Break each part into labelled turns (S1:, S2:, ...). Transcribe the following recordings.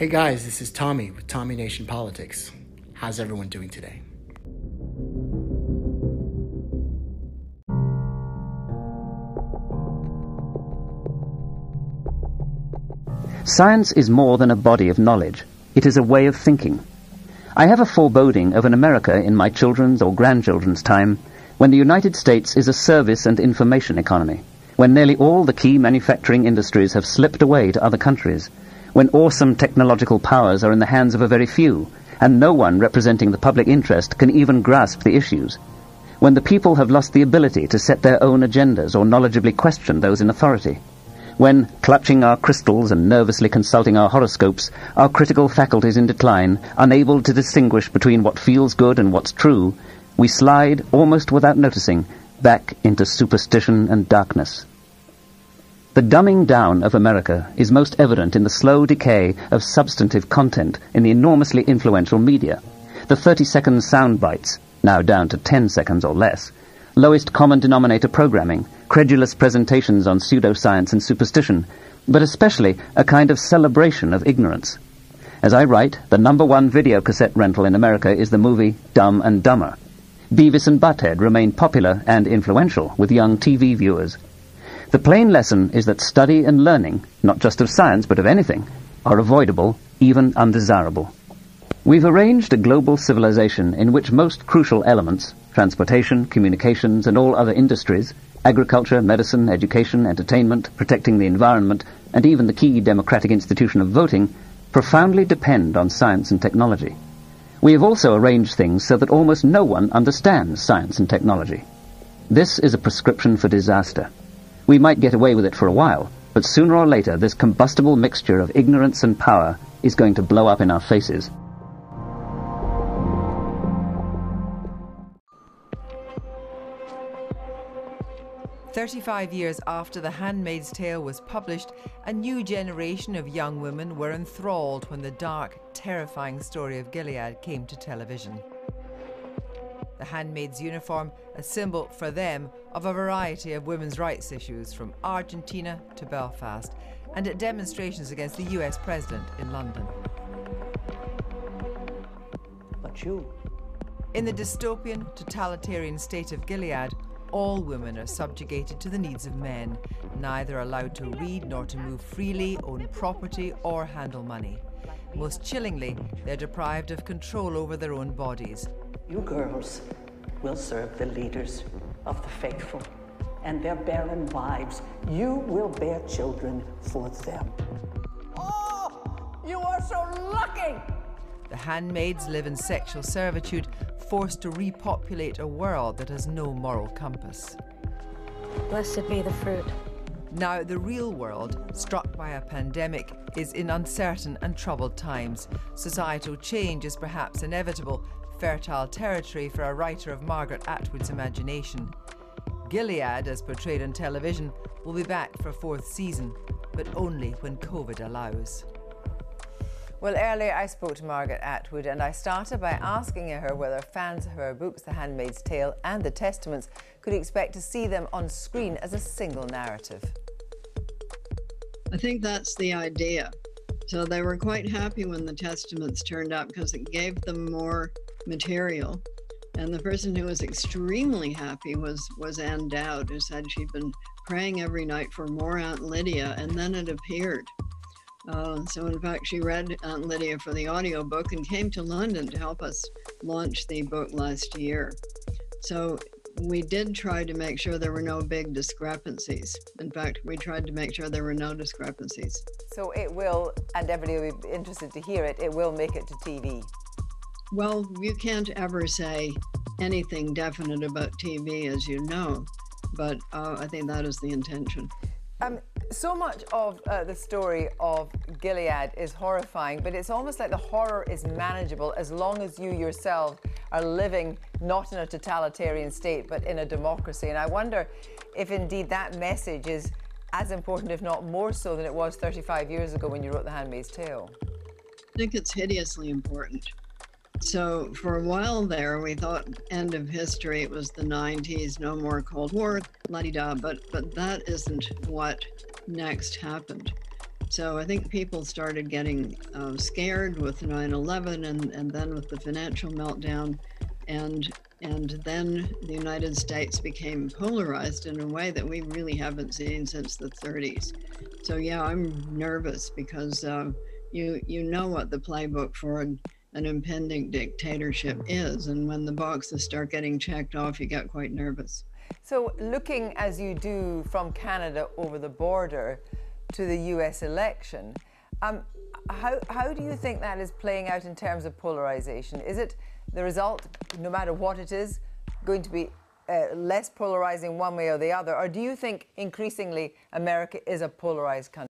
S1: Hey guys, this is Tommy with Tommy Nation Politics. How's everyone doing today?
S2: Science is more than a body of knowledge. It is a way of thinking. I have a foreboding of an America in my children's or grandchildren's time when the United States is a service and information economy, when nearly all the key manufacturing industries have slipped away to other countries, when awesome technological powers are in the hands of a very few, and no one representing the public interest can even grasp the issues, when the people have lost the ability to set their own agendas or knowledgeably question those in authority, when, clutching our crystals and nervously consulting our horoscopes, our critical faculties in decline, unable to distinguish between what feels good and what's true, we slide, almost without noticing, back into superstition and darkness. The dumbing down of America is most evident in the slow decay of substantive content in the enormously influential media. The 30-second sound bites, now down to 10 seconds or less, lowest common denominator programming, credulous presentations on pseudoscience and superstition, but especially a kind of celebration of ignorance. As I write, the number one video cassette rental in America is the movie Dumb and Dumber. Beavis and Butthead remain popular and influential with young TV viewers. The plain lesson is that study and learning, not just of science but of anything, are avoidable, even undesirable. We've arranged a global civilization in which most crucial elements, transportation, communications, and all other industries, agriculture, medicine, education, entertainment, protecting the environment, and even the key democratic institution of voting, profoundly depend on science and technology. We have also arranged things so that almost no one understands science and technology. This is a prescription for disaster. We might get away with it for a while, but sooner or later this combustible mixture of ignorance and power is going to blow up in our faces.
S3: Thirty-five years after The Handmaid's Tale was published, a new generation of young women were enthralled when the dark, terrifying story of Gilead came to television. The handmaid's uniform, a symbol for them of a variety of women's rights issues from Argentina to Belfast, and at demonstrations against the US president in London.
S4: But you.
S3: In the dystopian, totalitarian state of Gilead, all women are subjugated to the needs of men, neither allowed to read nor to move freely, own property, or handle money. Most chillingly, they're deprived of control over their own bodies.
S4: You girls will serve the leaders of the faithful and their barren wives. You will bear children for them. Oh, you are so lucky!
S3: The handmaids live in sexual servitude, forced to repopulate a world that has no moral compass.
S5: Blessed be the fruit.
S3: Now, the real world, struck by a pandemic, is in uncertain and troubled times. Societal change is perhaps inevitable, fertile territory for a writer of Margaret Atwood's imagination. Gilead, as portrayed on television, will be back for a fourth season, but only when COVID allows. Well, earlier I spoke to Margaret Atwood and I started by asking her whether fans of her books, The Handmaid's Tale and The Testaments, could expect to see them on screen as a single narrative.
S6: I think that's the idea. So they were quite happy when the Testaments turned up because it gave them more material. And the person who was extremely happy was was Ann Dowd, who said she'd been praying every night for more Aunt Lydia, and then it appeared. Uh, so in fact, she read Aunt Lydia for the audiobook and came to London to help us launch the book last year. So we did try to make sure there were no big discrepancies. In fact, we tried to make sure there were no discrepancies.
S3: So it will, and everybody will be interested to hear it, it will make it to TV.
S6: Well, you can't ever say anything definite about TV, as you know, but uh, I think that is the intention.
S3: Um, so much of uh, the story of Gilead is horrifying, but it's almost like the horror is manageable as long as you yourself are living not in a totalitarian state, but in a democracy. And I wonder if indeed that message is as important, if not more so, than it was 35 years ago when you wrote The Handmaid's Tale.
S6: I think it's hideously important. So for a while there, we thought end of history. It was the 90s, no more Cold War, la di da. But but that isn't what next happened. So I think people started getting uh, scared with 9 11 and, and then with the financial meltdown. And, and then the United States became polarized in a way that we really haven't seen since the 30s. So, yeah, I'm nervous because uh, you, you know what the playbook for an impending dictatorship is. And when the boxes start getting checked off, you get quite nervous.
S3: So, looking as you do from Canada over the border, to the US election. Um, how, how do you think that is playing out in terms of polarization? Is it the result, no matter what it is, going to be uh, less polarizing one way or the other? Or do you think increasingly America is a polarized country?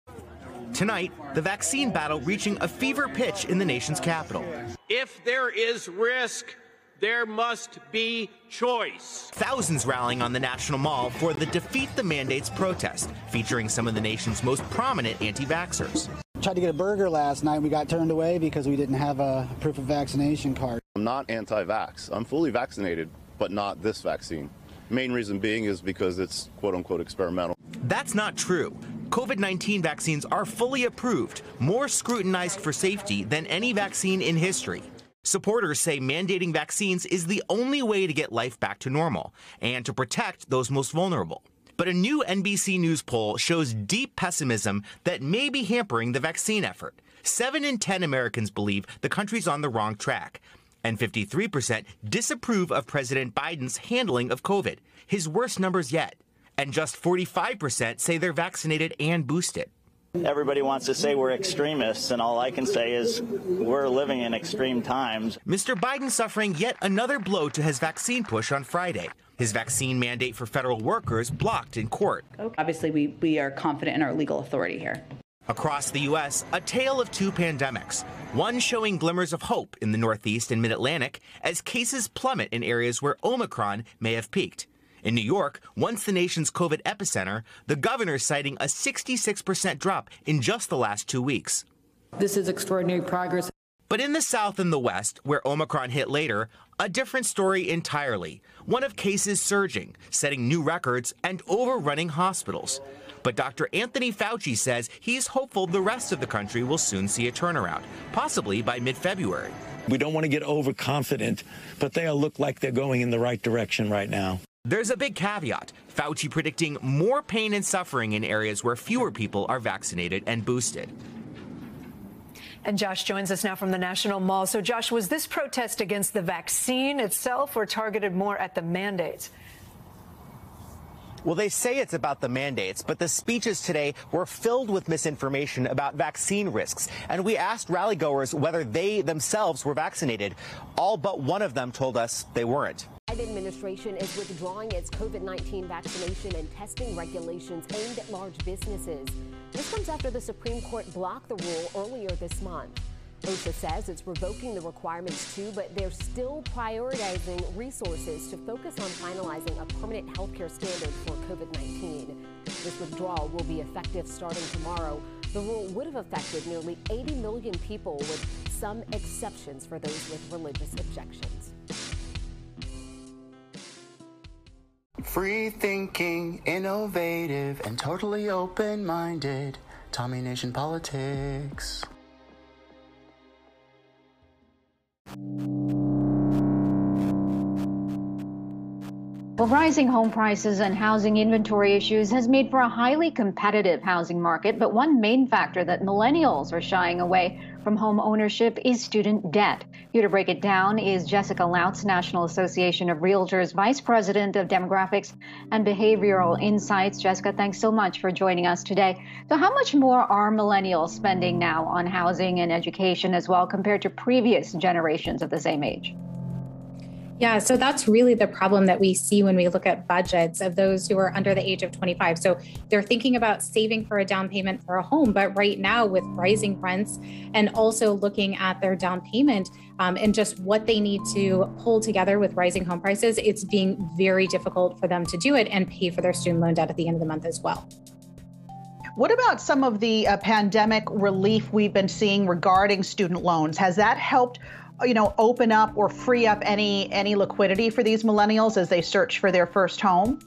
S7: Tonight, the vaccine battle reaching a fever pitch in the nation's capital.
S8: If there is risk, there must be choice.
S7: Thousands rallying on the National Mall for the Defeat the Mandates protest, featuring some of the nation's most prominent anti vaxxers.
S9: Tried to get a burger last night. We got turned away because we didn't have a proof of vaccination card.
S10: I'm not anti vax. I'm fully vaccinated, but not this vaccine. Main reason being is because it's quote unquote experimental.
S7: That's not true. COVID 19 vaccines are fully approved, more scrutinized for safety than any vaccine in history. Supporters say mandating vaccines is the only way to get life back to normal and to protect those most vulnerable. But a new NBC News poll shows deep pessimism that may be hampering the vaccine effort. 7 in 10 Americans believe the country's on the wrong track, and 53% disapprove of President Biden's handling of COVID, his worst numbers yet. And just 45% say they're vaccinated and boosted.
S11: Everybody wants to say we're extremists, and all I can say is we're living in extreme times.
S7: Mr. Biden suffering yet another blow to his vaccine push on Friday. His vaccine mandate for federal workers blocked in court.
S12: Obviously, we, we are confident in our legal authority here.
S7: Across the U.S., a tale of two pandemics. One showing glimmers of hope in the Northeast and Mid Atlantic as cases plummet in areas where Omicron may have peaked. In New York, once the nation's COVID epicenter, the governor is citing a 66% drop in just the last two weeks.
S13: This is extraordinary progress.
S7: But in the South and the West, where Omicron hit later, a different story entirely. One of cases surging, setting new records, and overrunning hospitals. But Dr. Anthony Fauci says he's hopeful the rest of the country will soon see a turnaround, possibly by mid February.
S14: We don't want to get overconfident, but they all look like they're going in the right direction right now.
S7: There's a big caveat. Fauci predicting more pain and suffering in areas where fewer people are vaccinated and boosted.
S15: And Josh joins us now from the National Mall. So, Josh, was this protest against the vaccine itself or targeted more at the mandates?
S7: Well, they say it's about the mandates, but the speeches today were filled with misinformation about vaccine risks. And we asked rallygoers whether they themselves were vaccinated. All but one of them told us they weren't.
S16: The administration is withdrawing its COVID 19 vaccination and testing regulations aimed at large businesses. This comes after the Supreme Court blocked the rule earlier this month. OSHA says it's revoking the requirements too, but they're still prioritizing resources to focus on finalizing a permanent healthcare standard for COVID 19. This withdrawal will be effective starting tomorrow. The rule would have affected nearly 80 million people, with some exceptions for those with religious objections.
S1: Free thinking, innovative, and totally open minded. Tommy Nation Politics.
S17: Well, rising home prices and housing inventory issues has made for a highly competitive housing market, but one main factor that millennials are shying away from home ownership is student debt. Here to break it down is Jessica Lautz, National Association of Realtors Vice President of Demographics and Behavioral Insights. Jessica, thanks so much for joining us today. So, how much more are millennials spending now on housing and education as well compared to previous generations of the same age?
S18: Yeah, so that's really the problem that we see when we look at budgets of those who are under the age of 25. So they're thinking about saving for a down payment for a home, but right now with rising rents and also looking at their down payment um, and just what they need to pull together with rising home prices, it's being very difficult for them to do it and pay for their student loan debt at the end of the month as well.
S19: What about some of the uh, pandemic relief we've been seeing regarding student loans? Has that helped you know open up or free up any any liquidity for these millennials as they search for their first home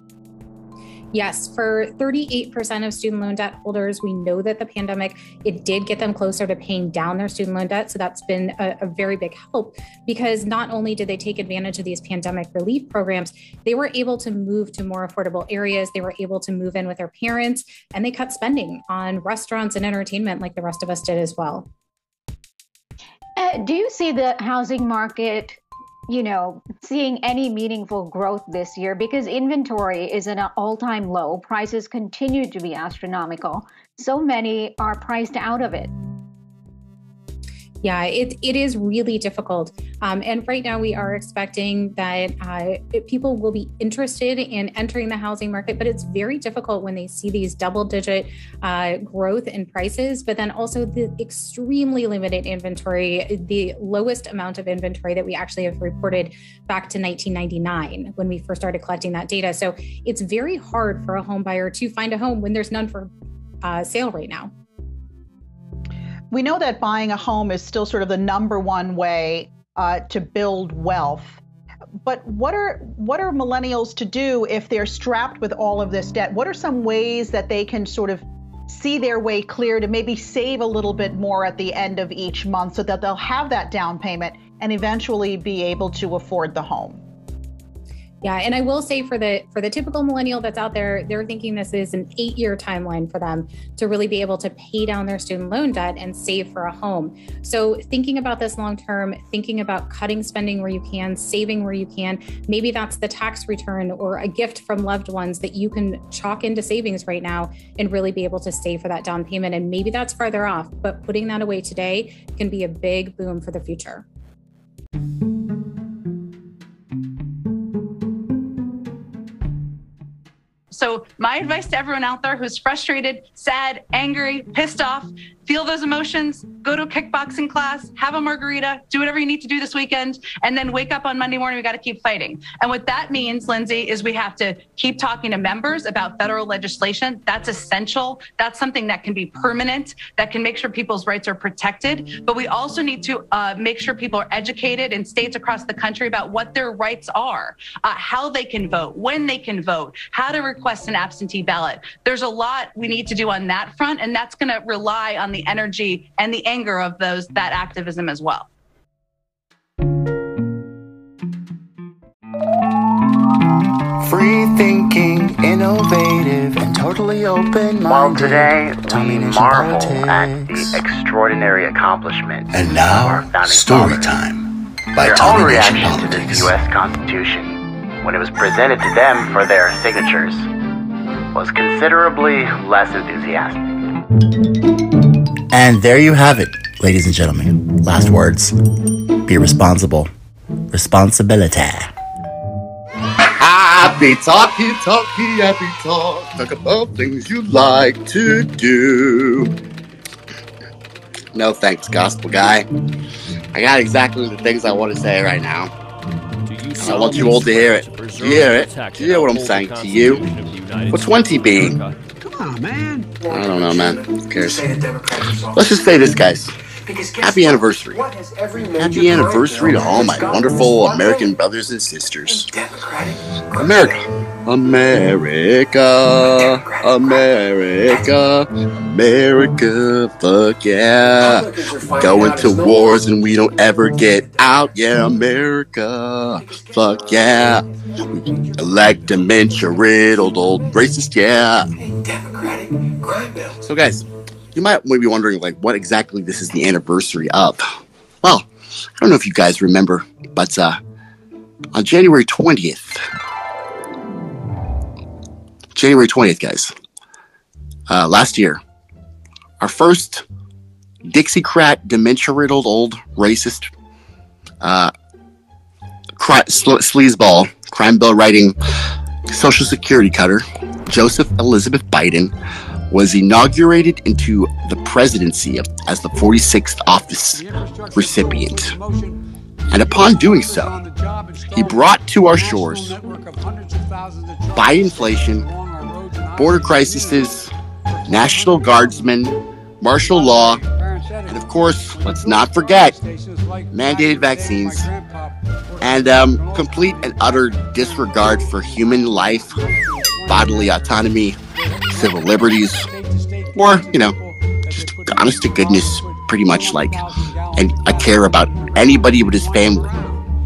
S18: Yes, for 38% of student loan debt holders, we know that the pandemic it did get them closer to paying down their student loan debt. So that's been a, a, very big help because not only did they take advantage of these pandemic relief programs, they were able to move to more affordable areas. They were able to move in with their parents, and they cut spending on restaurants and entertainment like the rest of us did as well.
S17: Uh, do you see the housing market you know, seeing any meaningful growth this year because inventory is at an all time low. Prices continue to be astronomical. So many are priced out of it
S18: yeah, it, it is really difficult. Um, and right now, we are expecting that uh, people will be interested in entering the housing market, but it's very difficult when they see these double digit uh, growth in prices, but then also the extremely limited inventory, the lowest amount of inventory that we actually have reported back to 1999 when we first started collecting that data. So it's very hard for a home buyer to find a home when there's none for uh, sale right now
S19: we know that buying a home is still sort of the number one way uh, to build wealth. But what are what are millennials to do if they're strapped with all of this debt? What are some ways that they can sort of see their way clear to maybe save a little bit more at the end of each month so that they'll have that down payment and eventually be able to afford the home?
S18: Yeah, and I will say for the for the typical millennial that's out there, they're thinking this is an 8-year timeline for them to really be able to pay down their student loan debt and save for a home. So thinking about this long term, thinking about cutting spending where you can, saving where you can, maybe that's the tax return or a gift from loved ones that you can chalk into savings right now and really be able to save for that down payment and maybe that's farther off, but putting that away today can be a big boom for the future.
S12: So, my advice to everyone out there who's frustrated, sad, angry, pissed off, feel those emotions, go to a kickboxing class, have a margarita, do whatever you need to do this weekend, and then wake up on Monday morning. We got to keep fighting. And what that means, Lindsay, is we have to keep talking to members about federal legislation. That's essential. That's something that can be permanent, that can make sure people's rights are protected. But we also need to uh, make sure people are educated in states across the country about what their rights are, uh, how they can vote, when they can vote, how to request an absentee ballot. There's a lot we need to do on that front, and that's going to rely on the the energy and the anger of those that activism as well.
S1: Free thinking, innovative, and totally open minded.
S20: While today we marvel at the extraordinary accomplishment
S21: and now story fathers. time by
S20: their
S21: Tommy
S20: own reaction
S21: Politics.
S20: to the U.S. Constitution when it was presented to them for their signatures was considerably less enthusiastic.
S21: And there you have it, ladies and gentlemen. Last words. Be responsible. Responsibility.
S10: Happy talky talky happy talk. Talk about things you like to do. No thanks, gospel guy. I got exactly the things I want to say right now. I want you all to hear it. Hear it? You hear what I'm saying to you? What's 20 being?
S22: Come on, man.
S10: I don't know, man. Who cares? Let's just say this, guys. Happy anniversary. Happy anniversary to all my wonderful American brothers and sisters. America. America. America. America. Fuck yeah. Going to wars and we don't ever get out. Yeah, America. Fuck yeah. Elect dementia riddled old racist. Yeah. So, guys you might be wondering like what exactly this is the anniversary of. Well, I don't know if you guys remember, but uh, on January 20th, January 20th, guys, uh, last year, our first Dixiecrat, dementia riddled old racist, uh, sleazeball, crime bill writing social security cutter, Joseph Elizabeth Biden, was inaugurated into the presidency as the 46th office recipient. And upon doing so, he brought to our shores by inflation, border crises, National Guardsmen, martial law, and of course, let's not forget mandated vaccines and um, complete and utter disregard for human life bodily autonomy, civil liberties, or, you know, just honest to goodness, pretty much like, and I care about anybody but his family.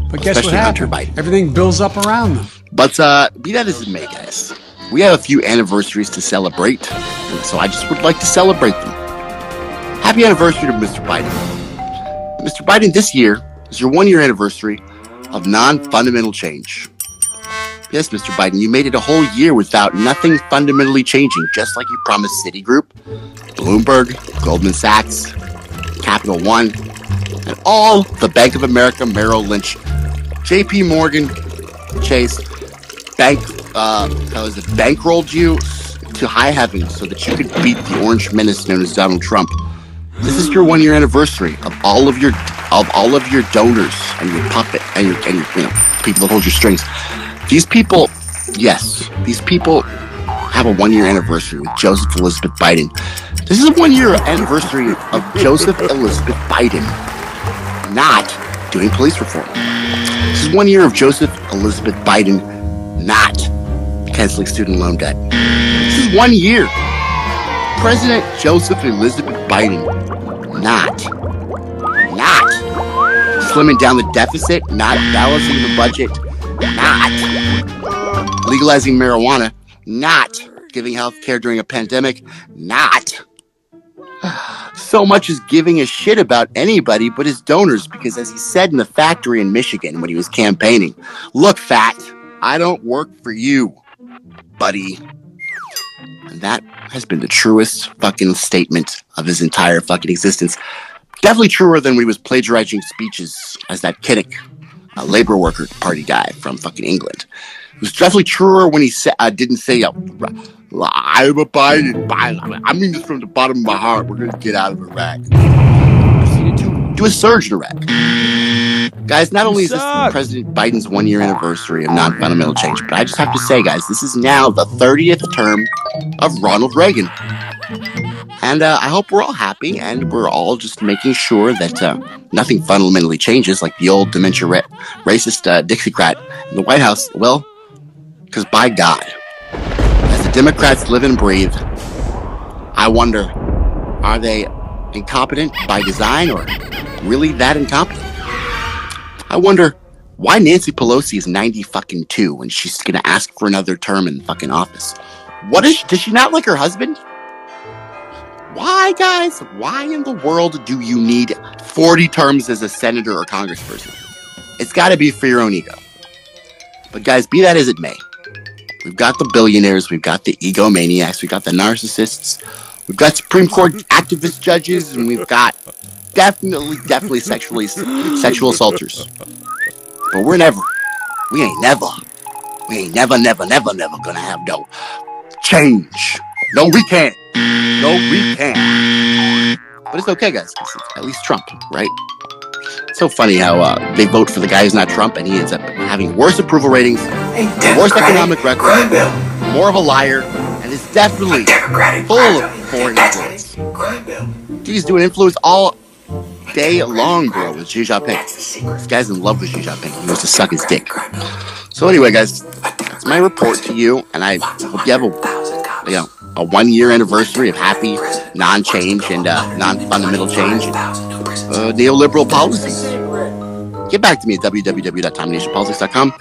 S23: But guess what
S10: especially Hunter? Biden.
S23: Everything builds up around them.
S10: But uh, be that as it may, guys, we have a few anniversaries to celebrate, and so I just would like to celebrate them. Happy anniversary to Mr. Biden. Mr. Biden, this year is your one year anniversary of non fundamental change. Yes, Mr. Biden, you made it a whole year without nothing fundamentally changing, just like you promised Citigroup, Bloomberg, Goldman Sachs, Capital One, and all the Bank of America, Merrill Lynch, JP Morgan, Chase, bank, uh, is it, bankrolled you to high heaven so that you could beat the orange menace known as Donald Trump. This is your one year anniversary of all of your of all of your donors and your puppet and your and your you know people that hold your strings. These people, yes, these people have a one year anniversary with Joseph Elizabeth Biden. This is a one year anniversary of Joseph Elizabeth Biden not doing police reform. This is one year of Joseph Elizabeth Biden not canceling student loan debt. This is one year. President Joseph Elizabeth Biden not, not slimming down the deficit, not balancing the budget, not legalizing marijuana, not giving health care during a pandemic, not so much as giving a shit about anybody but his donors because as he said in the factory in Michigan when he was campaigning, look fat, I don't work for you, buddy. And that has been the truest fucking statement of his entire fucking existence. Definitely truer than when he was plagiarizing speeches as that Kinnock, a labor worker party guy from fucking England. It was definitely truer when he sa- uh, didn't say, I'm a Biden. Biden. I mean this from the bottom of my heart. We're going to get out of Iraq. To do a surge in Iraq. Guys, not only is this President Biden's one year anniversary of non fundamental change, but I just have to say, guys, this is now the 30th term of Ronald Reagan. And uh, I hope we're all happy and we're all just making sure that uh, nothing fundamentally changes, like the old dementia ra- racist uh, Dixiecrat in the White House. Well, because by God, as the Democrats live and breathe, I wonder are they incompetent by design or really that incompetent? I wonder why Nancy Pelosi is 90 fucking two and she's gonna ask for another term in fucking office. What is does she not like her husband? Why, guys? Why in the world do you need 40 terms as a senator or congressperson? It's got to be for your own ego. But, guys, be that as it may, we've got the billionaires, we've got the egomaniacs, we've got the narcissists, we've got Supreme Court activist judges, and we've got definitely, definitely sexually sexual assaulters. But we're never, we ain't never, we ain't never, never, never, never gonna have no change. No, we can't. No, we can't. But it's okay, guys. it's At least Trump, right? It's so funny how uh, they vote for the guy who's not Trump, and he ends up having worse approval ratings, worse economic record, more of a liar, and is definitely full of foreign influence. He's doing influence all day long, bro, with Xi Jinping. This guy's in love with Xi Jinping. He wants to suck his dick. So anyway, guys, that's my report to you, and I hope you have a, you know, a one-year anniversary of happy non-change and uh, non-fundamental change, and, uh, neoliberal policies. Get back to me at www.dominationpolitics.com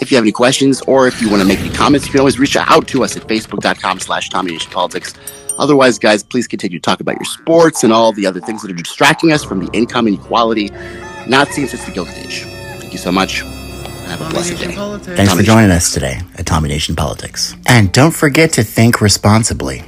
S10: if you have any questions or if you want to make any comments. You can always reach out to us at facebook.com slash dominationpolitics. Otherwise, guys, please continue to talk about your sports and all the other things that are distracting us from the income inequality not seen since the Gilded Age. Thank you so much. And Have a blessed day. Politics.
S21: Thanks for joining us today at Tommy Nation Politics. And don't forget to think responsibly.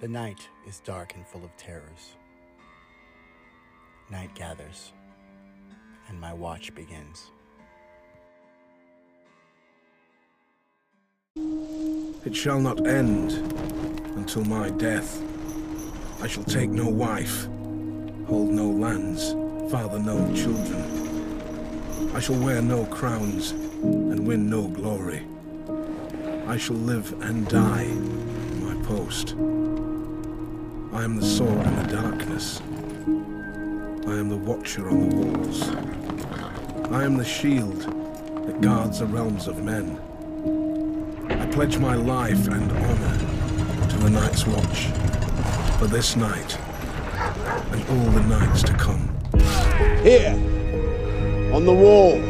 S1: The night is dark and full of terrors. Night gathers, and my watch begins.
S22: It shall not end until my death. I shall take no wife, hold no lands, father no children. I shall wear no crowns and win no glory. I shall live and die in my post. I am the sword in the darkness. I am the watcher on the walls. I am the shield that guards the realms of men. I pledge my life and honor to the Night's Watch for this night and all the nights to come.
S24: Here, on the wall.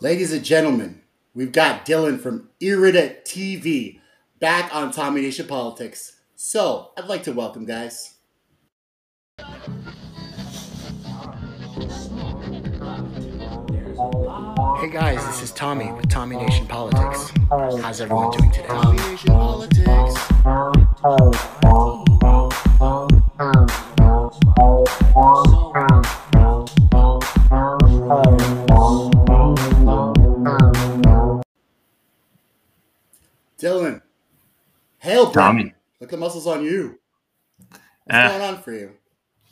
S1: Ladies and gentlemen, we've got Dylan from Irida TV back on Tommy Nation Politics. So, I'd like to welcome guys. Hey guys, this is Tommy with Tommy Nation Politics. How's everyone doing today? Tommy Nation Politics. Dylan, hail, bro.
S25: Tommy.
S1: Look the muscles on you. What's
S25: Ah.
S1: going on for you?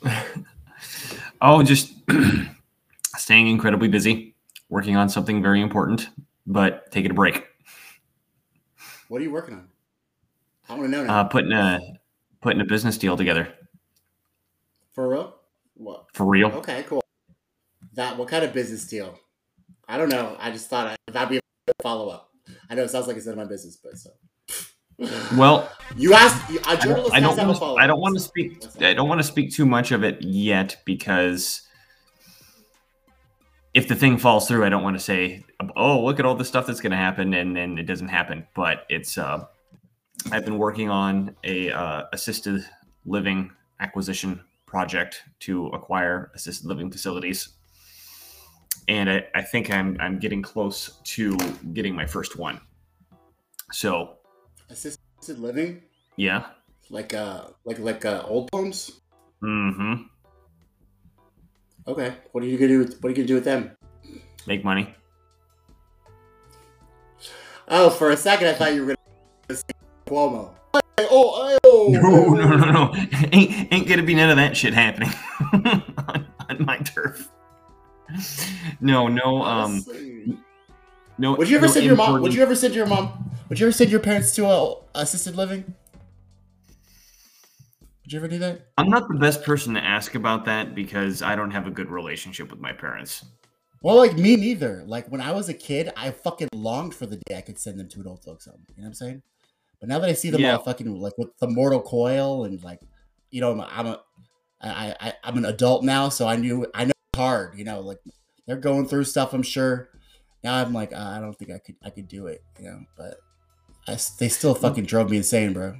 S25: Oh, just staying incredibly busy, working on something very important, but taking a break.
S1: What are you working on? I want to know now.
S25: Uh, putting a putting a business deal together
S1: for real? What?
S25: for real.
S1: Okay, cool. That what kind of business deal? I don't know. I just thought I, that'd be a follow up. I know it sounds like it's of my business, but so.
S25: Well,
S1: You asked. A
S25: I don't,
S1: journalist
S25: I don't
S1: have a
S25: want to, I don't want to speak. I don't want to speak too much of it yet because if the thing falls through, I don't want to say, "Oh, look at all the stuff that's going to happen," and then it doesn't happen. But it's. Uh, I've been working on a uh, assisted living acquisition project to acquire assisted living facilities, and I, I think I'm I'm getting close to getting my first one. So
S1: Assisted living,
S25: yeah.
S1: like uh, like like uh, old homes.
S25: Mm-hmm.
S1: Okay, what are you gonna do? With, what are you gonna do with them?
S25: Make money.
S1: Oh, for a second I thought you were gonna say Cuomo. Oh, oh,
S25: No, no, no, no. Ain't ain't gonna be none of that shit happening on, on my turf. No, no, um, no.
S1: Would you ever
S25: no
S1: send your mom? Would you ever send your mom? Would you ever send your parents to a assisted living? Would you ever do that?
S25: I'm not the best person to ask about that because I don't have a good relationship with my parents.
S1: Well, like me neither. Like when I was a kid, I fucking longed for the day I could send them to an old folks home. You know what I'm saying? But now that I see them
S25: Yeah.
S1: all fucking like with the mortal coil and like, you know, I'm a, I, I, I'm an adult now, so I knew I know it's hard. You know, like they're going through stuff. I'm sure. Now I'm like, uh, I don't think I could, I could do it. You know, but I, they still fucking drove me insane, bro.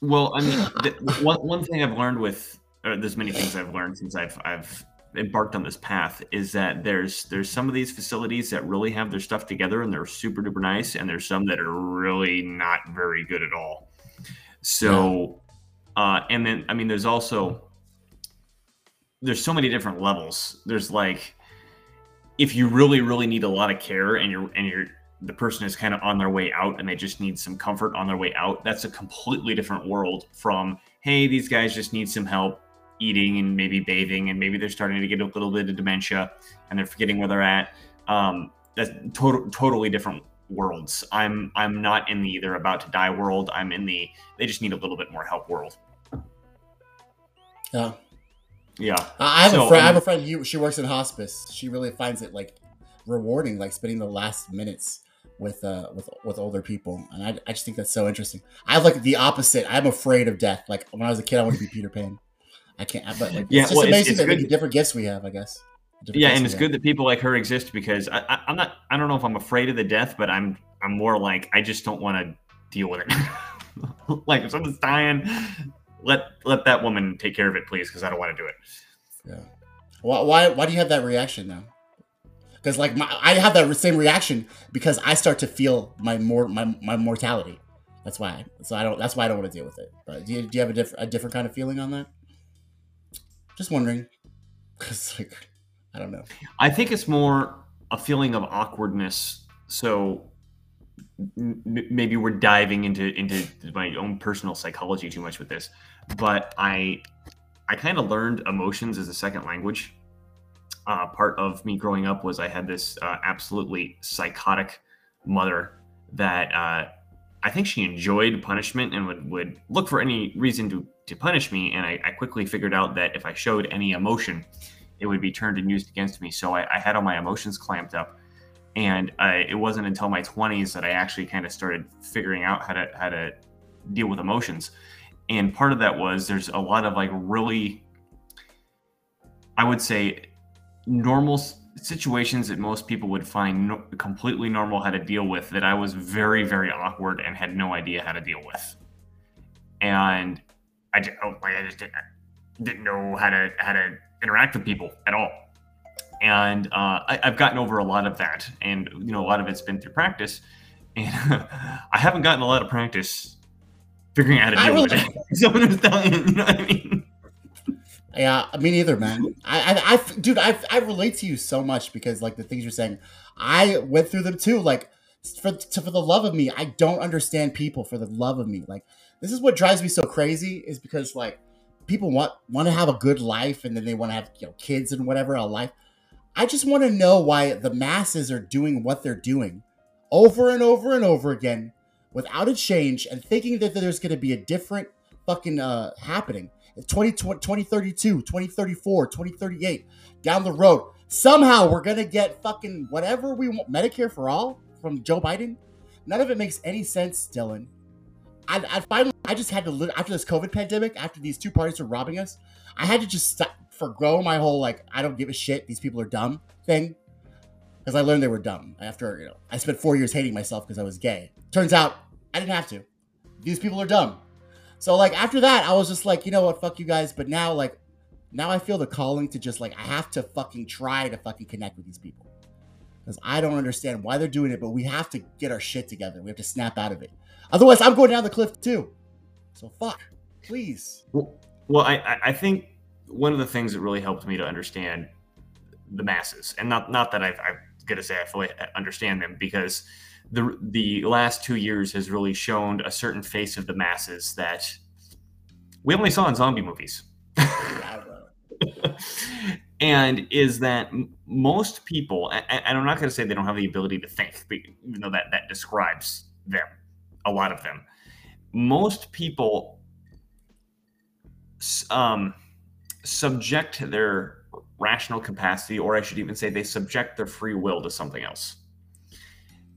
S25: Well, I mean, th- one one thing I've learned with or there's many things I've learned since I've I've embarked on this path is that there's there's some of these facilities that really have their stuff together and they're super duper nice, and there's some that are really not very good at all. So, uh, and then I mean, there's also there's so many different levels. There's like if you really really need a lot of care and you're and you're the person is kind of on their way out and they just need some comfort on their way out that's a completely different world from hey these guys just need some help eating and maybe bathing and maybe they're starting to get a little bit of dementia and they're forgetting where they're at um, that's total, totally different worlds i'm i'm not in the they're about to die world i'm in the they just need a little bit more help world
S1: Yeah.
S25: yeah
S1: I have
S25: So,
S1: a friend. I have
S25: um,
S1: a friend. You, she works in hospice. She really finds it like rewarding, like spending the last minutes with uh with with older people, and I, I just think that's so interesting. I have like the opposite. I'm afraid of death. Like when I was a kid, I wanted to be Peter Pan. I can't. But like,
S25: Yeah,
S1: it's just
S25: well,
S1: amazing
S25: it's
S1: that the different gifts we have. I guess.
S25: Yeah and it's
S1: have.
S25: good that people like her exist because I, I, i'm not i don't know if i'm afraid of the death but i'm i'm more like i just don't want to deal with it like if someone's dying let let that woman take care of it please because i don't want to do it
S1: Yeah. Why, why why do you have that reaction now? Because like my, I have that same reaction because I start to feel my more my, my mortality. That's why. So I don't. That's why I don't want to deal with it. But do you, do you have a different a different kind of feeling on that? Just wondering. Because like I don't know.
S25: i think it's more a feeling of awkwardness so maybe we're diving into into my own personal psychology too much with this, but I I kind of learned emotions as a second language. Uh, part of me growing up was I had this uh, absolutely psychotic mother that uh, I think she enjoyed punishment and would, would look for any reason to, to punish me. And I, I quickly figured out that if I showed any emotion, it would be turned and used against me. So I, I had all my emotions clamped up. And it wasn't until my 20s that I actually kind of started figuring out how to how to deal with emotions. And part of that was there's a lot of like really, I would say, normal situations that most people would find no, completely normal how to deal with that I was very, very awkward and had no idea how to deal with. And I, did, oh, like, I just didn't, didn't know how to how to interact with people at all. And uh, I, I've gotten over a lot of that, and you know, a lot of it's been through practice. And I haven't gotten a lot of practice figuring out how to deal with it. Someone who's telling you, you know what I mean?
S1: Yeah, me neither, man. I, I, I dude, I, I relate to you so much because like the things you're saying, I went through them too. Like, for to, for the love of me, I don't understand people. For the love of me, like this is what drives me so crazy is because like people want want to have a good life and then they want to have you know kids and whatever a life. I just want to know why the masses are doing what they're doing over and over and over again without a change and thinking that there's going to be a different fucking uh happening. 20, 2032, 2034, 2038, down the road. Somehow we're going to get fucking whatever we want. Medicare for all from Joe Biden. None of it makes any sense, Dylan. I, I finally, I just had to, after this COVID pandemic, after these two parties were robbing us, I had to just stop, forgo my whole, like, I don't give a shit, these people are dumb thing. Because I learned they were dumb after, you know, I spent four years hating myself because I was gay. Turns out I didn't have to. These people are dumb. So like after that, I was just like, you know what, fuck you guys. But now like, now I feel the calling to just like I have to fucking try to fucking connect with these people because I don't understand why they're doing it. But we have to get our shit together. We have to snap out of it. Otherwise, I'm going down the cliff too. So fuck, please.
S25: Well, I- I think one of the things that really helped me to understand the masses, and not not that I've, I'm gonna say I fully understand them, because the the last two years has really shown a certain face of the masses that we only saw in zombie movies. and is that most people, and I'm not going to say they don't have the ability to think, even though that that describes them, a lot of them, most people um, subject their rational capacity, or I should even say they subject their free will to something else.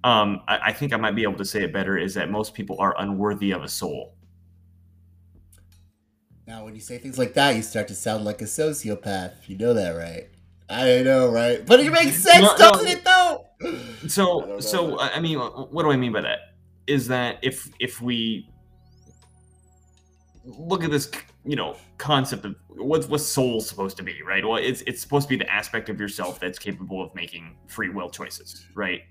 S25: Um, I, I think I might be able to say it better is that most people are unworthy of a soul.
S1: Now, when you say things like that, you start to sound like a sociopath. You know that, right? I know, right? But it makes sense,
S25: No, no.
S1: doesn't it? Though.
S25: So, so I I mean, what do I mean by that? Is that if if we look at this, you know, concept of what's what's soul supposed to be, right? Well, it's it's supposed to be the aspect of yourself that's capable of making free will choices, right?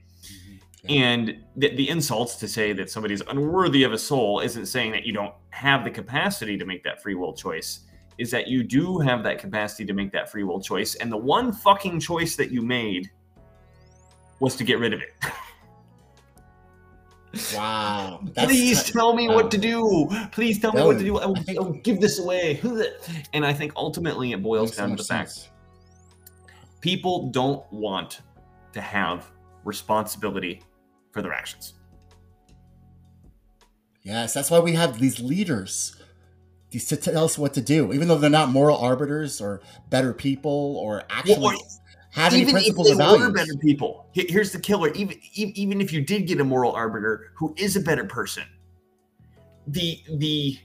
S25: And the, the insults to say that somebody's unworthy of a soul isn't saying that you don't have the capacity to make that free will choice. Is that you do have that capacity to make that free will choice, and the one fucking choice that you made was to get rid of it.
S1: Wow.
S25: Please tell me what to do. Please tell me what to do. I will, I will give this away. And I think ultimately it boils
S1: Makes so
S25: down to
S1: much
S25: the fact people don't want to have responsibility for their actions.
S1: Yes, that's why we have these leaders. These to tell us what to do, even though they're not moral arbiters or better people or actually
S25: Well,
S1: have any
S25: even if
S1: principles
S25: they
S1: or values.
S25: were better people, here's the killer. Even even if you did get a moral arbiter who is a better person, the the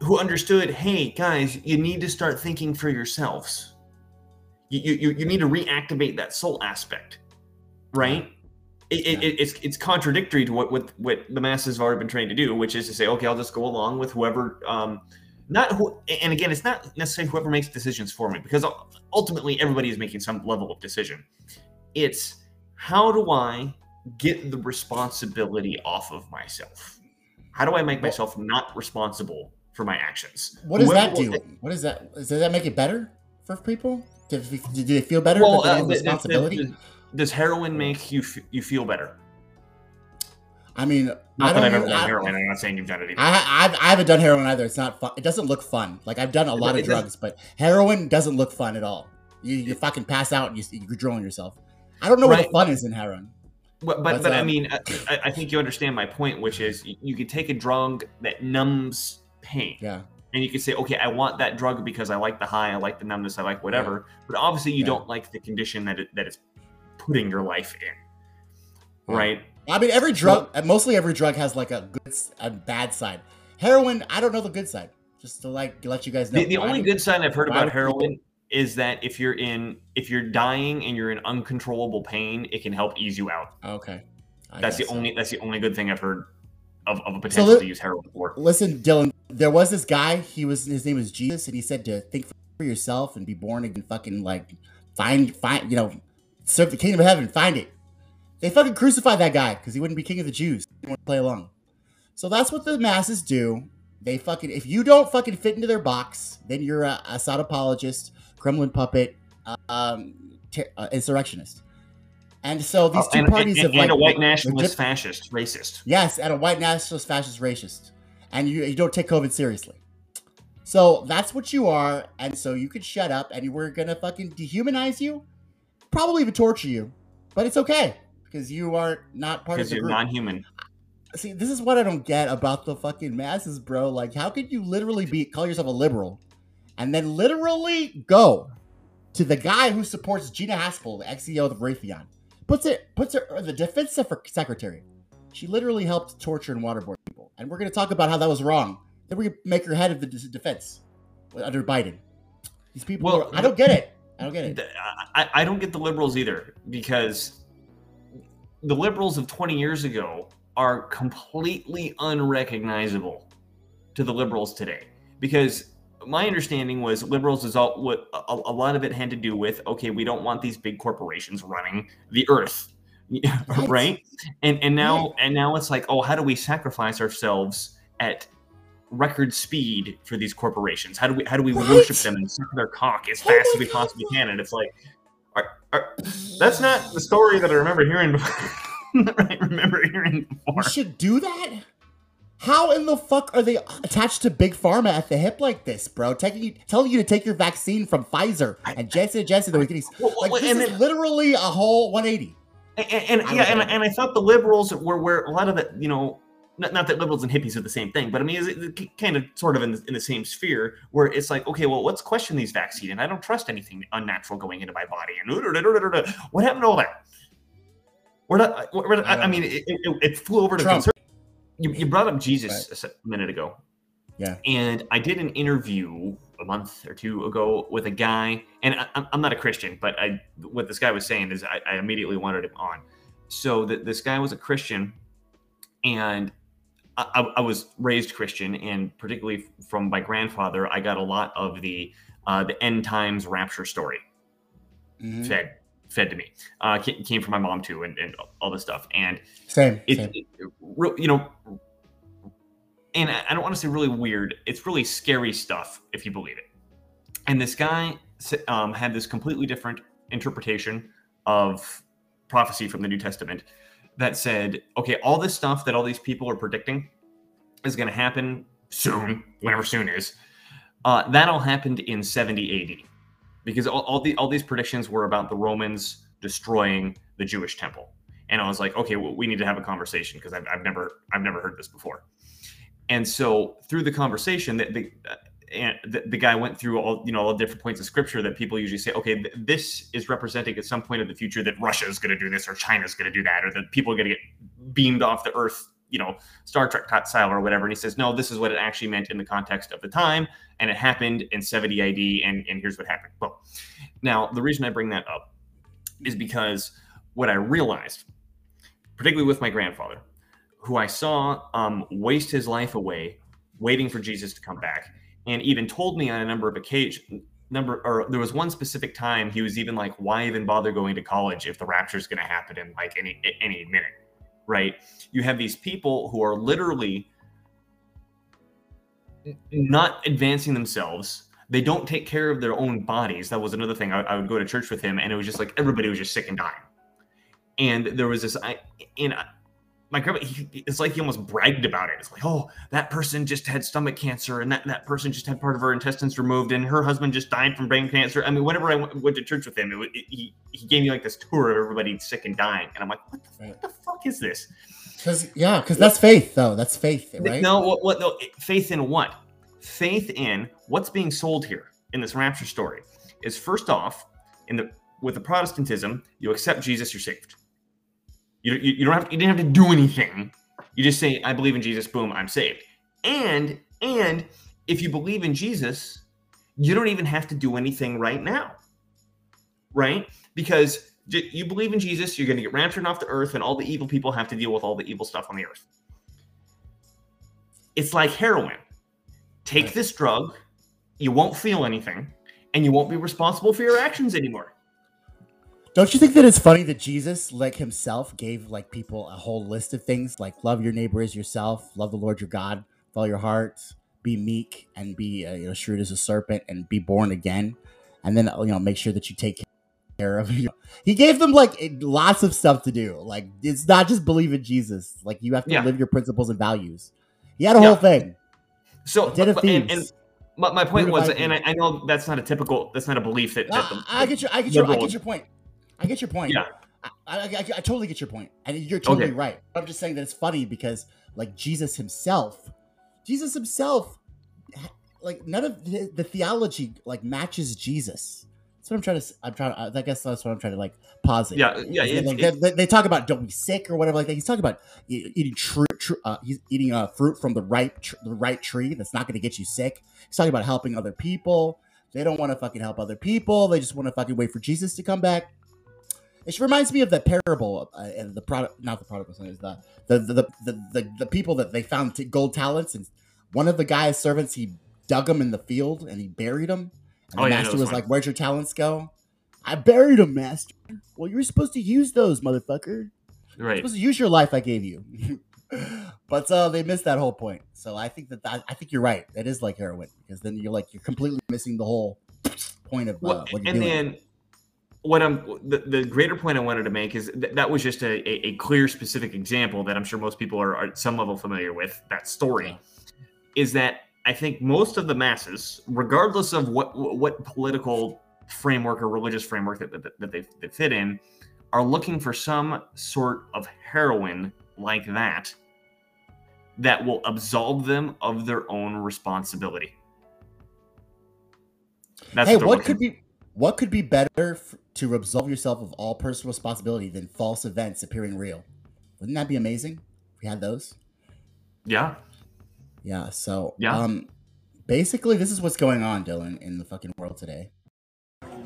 S25: who understood, hey guys, you need to start thinking for yourselves. You you, you need to reactivate that soul aspect, right? It, it, it- it's it's contradictory to what, what what the masses have already been trained to do, which is to say, okay, I'll just go along with whoever. Um, not who, and again, it's not necessarily whoever makes decisions for me, because ultimately everybody is making some level of decision. It's how do I get the responsibility off of myself? How do I make myself not responsible for my actions?
S1: What does that do? What is that? Does that make it better for people? Do, do they feel better?
S25: Well, uh,
S1: have
S25: th- th-
S1: responsibility.
S25: Does heroin make you f- you feel better?
S1: I mean,
S25: Not
S1: I
S25: that. I've ever done
S1: I-
S25: heroin. I'm not saying you've done it either.
S1: I, I've, I haven't done heroin either. It's not fun. It doesn't look fun. Like I've done a lot of
S25: It doesn't-
S1: drugs, but heroin doesn't look fun at all. You, you fucking pass out and you, you're drilling yourself. I don't know what the fun is in heroin.
S25: But but, but I
S1: um,
S25: mean, I, I- I think you understand my point, which is you, you could take a drug that numbs pain.
S1: Yeah.
S25: And you could say, okay, I want that drug because I like the high, I like the numbness, I like whatever. But obviously, you don't like the condition that it, that it's putting your life in, right?
S1: I mean, every drug, uh, mostly every drug has like a good, s- a bad side. Heroin, I don't know the good side. Just to like let you guys know.
S25: The, the only good sign I've heard about heroin is that if you're in if you're dying and you're in uncontrollable pain, it can help ease you out.
S1: Okay. I
S25: that's the
S1: so.
S25: only that's the only good thing I've heard of, of a potential
S1: li-
S25: to use heroin for.
S1: Listen, Dylan, there was this guy. He was his name was Jesus, and he said to think for yourself and be born again. Fucking like find find you know serve the kingdom of heaven. Find it. They fucking crucified that guy because he wouldn't be king of the Jews. He didn't want to play along. So that's what the masses do. They fucking if you don't fucking fit into their box, then you're a, Assad apologist, Kremlin puppet, um, ter- uh, insurrectionist. And so these
S25: Oh,
S1: two
S25: and,
S1: parties
S25: and,
S1: have
S25: and
S1: like
S25: a white
S1: legit-
S25: nationalist fascist racist.
S1: Yes, and a white nationalist, fascist, racist, and you, you don't take COVID seriously. So that's what you are, and so you can shut up, and we're gonna fucking dehumanize you, probably even torture you, but it's okay because you are not part of
S25: Because
S1: the
S25: you're
S1: group.
S25: non-human.
S1: See, this is what I don't get about the fucking masses, bro. Like, how could you literally be call yourself a liberal, and then literally go to the guy who supports Gina Haspel, the ex-CEO of Raytheon, puts it puts her the defense secretary. She literally helped torture and waterboard people, and we're gonna talk about how that was wrong. Then we make her head of the defense under Biden. These people,
S25: Well,
S1: are, I don't get it. I don't get it.
S25: I, I don't get the liberals either because the liberals of 20 years ago are completely unrecognizable to the liberals today. Because my understanding was liberals is all what a, a lot of it had to do with okay we don't want these big corporations running the earth right? And and now and now it's like oh how do we sacrifice ourselves at record speed for these corporations how do we how do we worship them and suck their cock as fast as we possibly can and it's like are, are, that's not the story that i remember hearing before I remember hearing before.
S1: We should do that. How in the fuck are they attached to big pharma at the hip like this, bro? Taking you, telling you to take your vaccine from Pfizer and Janssen and Janssen. Like, these, like this
S25: and
S1: is
S25: then-
S1: literally a whole 180.
S25: And, and yeah, and, and I thought the liberals were where a lot of the you know, not, not that liberals and hippies are the same thing, but I mean, is it kind of sort of in the, in the same sphere where it's like, okay, well, let's question these vaccines, and I don't trust anything unnatural going into my body, and what happened to all that? We're not. Uh, we're not I, I mean, it, it, it flew over to concern. You, you brought up Jesus a minute ago.
S1: Yeah.
S25: And I did an interview a month or two ago with a guy, and I, I'm- I'm not a Christian, but I what this guy was saying is I, I immediately wanted him on. So that this guy was a Christian, and I, I was raised Christian, and particularly from my grandfather, I got a lot of the uh, the end times rapture story
S1: Mhm.
S25: fed fed to me. Uh, came from my mom too, and, and all this stuff. And
S1: Same,
S25: it,
S1: same.
S25: it- you know, and I I don't want to say really weird. It's really scary stuff if you believe it. And this guy um, had this completely different interpretation of prophecy from the New Testament that said, okay, all this stuff that all these people are predicting is going to happen soon, whenever soon is. Uh, that all happened in 70 AD because all, all the all these predictions were about the Romans destroying the Jewish temple. And I was like, okay, well, we need to have a conversation because I've, I've never I've never heard this before. And so through the conversation, that and the, the guy went through all you know all the different points of scripture that people usually say, okay, th- this is representing at some point in the future that Russia is going to do this or China is going to do that or that people are going to get beamed off the earth, you know, Star Trek style or whatever. And he says, no, this is what it actually meant in the context of the time, and it happened in 70 AD, and and here's what happened. Well, now the reason I bring that up is because what I realized, particularly with my grandfather, who I saw um, waste his life away waiting for Jesus to come back, and even told me on a number of occasions. Number or there was one specific time he was even like, "Why even bother going to college if the rapture is going to happen in like any any minute?" Right? You have these people who are literally not advancing themselves. They don't take care of their own bodies. That was another thing. I, I would go to church with him, and it was just like everybody was just sick and dying. And there was this, I, and my grandpa, he, it's like he almost bragged about it. It's like, oh, that person just had stomach cancer, and that, that person just had part of her intestines removed, and her husband just died from brain cancer. I mean, whenever I went, went to church with him, it, it, he he gave me like this tour of everybody sick and dying, and I'm like, what the, what the fuck is this?
S1: Because yeah, because that's faith, though. That's faith, right?
S25: No, what, what? No, faith in what? Faith in what's being sold here in this rapture story is first off, in the with the Protestantism, you accept Jesus, you're saved. You, you, you don't have you didn't have to do anything. You just say, I believe in Jesus, boom, I'm saved. And and if you believe in Jesus, you don't even have to do anything right now. Right? Because you believe in Jesus, you're going to get raptured off the earth, and all the evil people have to deal with all the evil stuff on the earth. It's like heroin. Take this drug, you won't feel anything, and you won't be responsible for your actions anymore.
S1: Don't you think that it's funny that Jesus, like himself, gave like people a whole list of things like love your neighbor as yourself, love the Lord your God with all your heart, be meek and be uh, you know shrewd as a serpent and be born again, and then you know make sure that you take care of you. He gave them like lots of stuff to do. Like it's not just believe in Jesus. Like you have to
S25: Yeah.
S1: live your principles and values. He had a
S25: Yeah.
S1: whole thing.
S25: So,
S1: Den of
S25: but- and, and my, my point was, and I, I know that's not a typical, that's not a belief that, that the,
S1: I, I get your, I get your, I get your point. I get your point.
S25: Yeah.
S1: I, I, I, I totally get your point, and you're totally
S25: Okay.
S1: right. I'm just saying that it's funny because, like, Jesus himself, Jesus himself, like, none of the, the theology like matches Jesus. That's what I'm trying to. I'm trying. I guess that's what I'm trying to like posit.
S25: Yeah, yeah, it's-
S1: like,
S25: it's-
S1: they, they- talk about don't be sick or whatever like that. He's talking about eating true. Tr- uh, he's eating uh, fruit from the right tr- the right tree that's not going to get you sick. He's talking about helping other people. They don't want to fucking help other people. They just want to fucking wait for Jesus to come back. It reminds me of that parable uh, and the product, not the product, son, is the the the, the the the people that they found t- gold talents, and one of the guy's servants he dug them in the field and he buried them. And
S25: Oh,
S1: the
S25: yeah,
S1: master
S25: was
S1: was like, "Where'd your talents go?" I buried them, master. Well, you were supposed to use those, motherfucker. You're
S25: right.
S1: supposed to use your life I gave you. but uh, they missed that whole point. So I think that, that I think you're right. That is like heroin because then you're like you're completely missing the whole point of uh,
S25: Well,
S1: what you're
S25: and
S1: doing.
S25: then what I'm the, the greater point I wanted to make is that, that was just a, a, a clear specific example that I'm sure most people are, are at some level familiar with that story is that I think most of the masses, regardless of what what political framework or religious framework that, that, that they that fit in, are looking for some sort of heroin like that that will absolve them of their own responsibility. That's
S1: hey, what could be what could be better f- to absolve yourself of all personal responsibility than false events appearing real? Wouldn't that be amazing? If we had those.
S25: Yeah.
S1: Yeah. So
S7: Yeah.
S1: um, basically, this is what's going on, Dylan, in the fucking world today.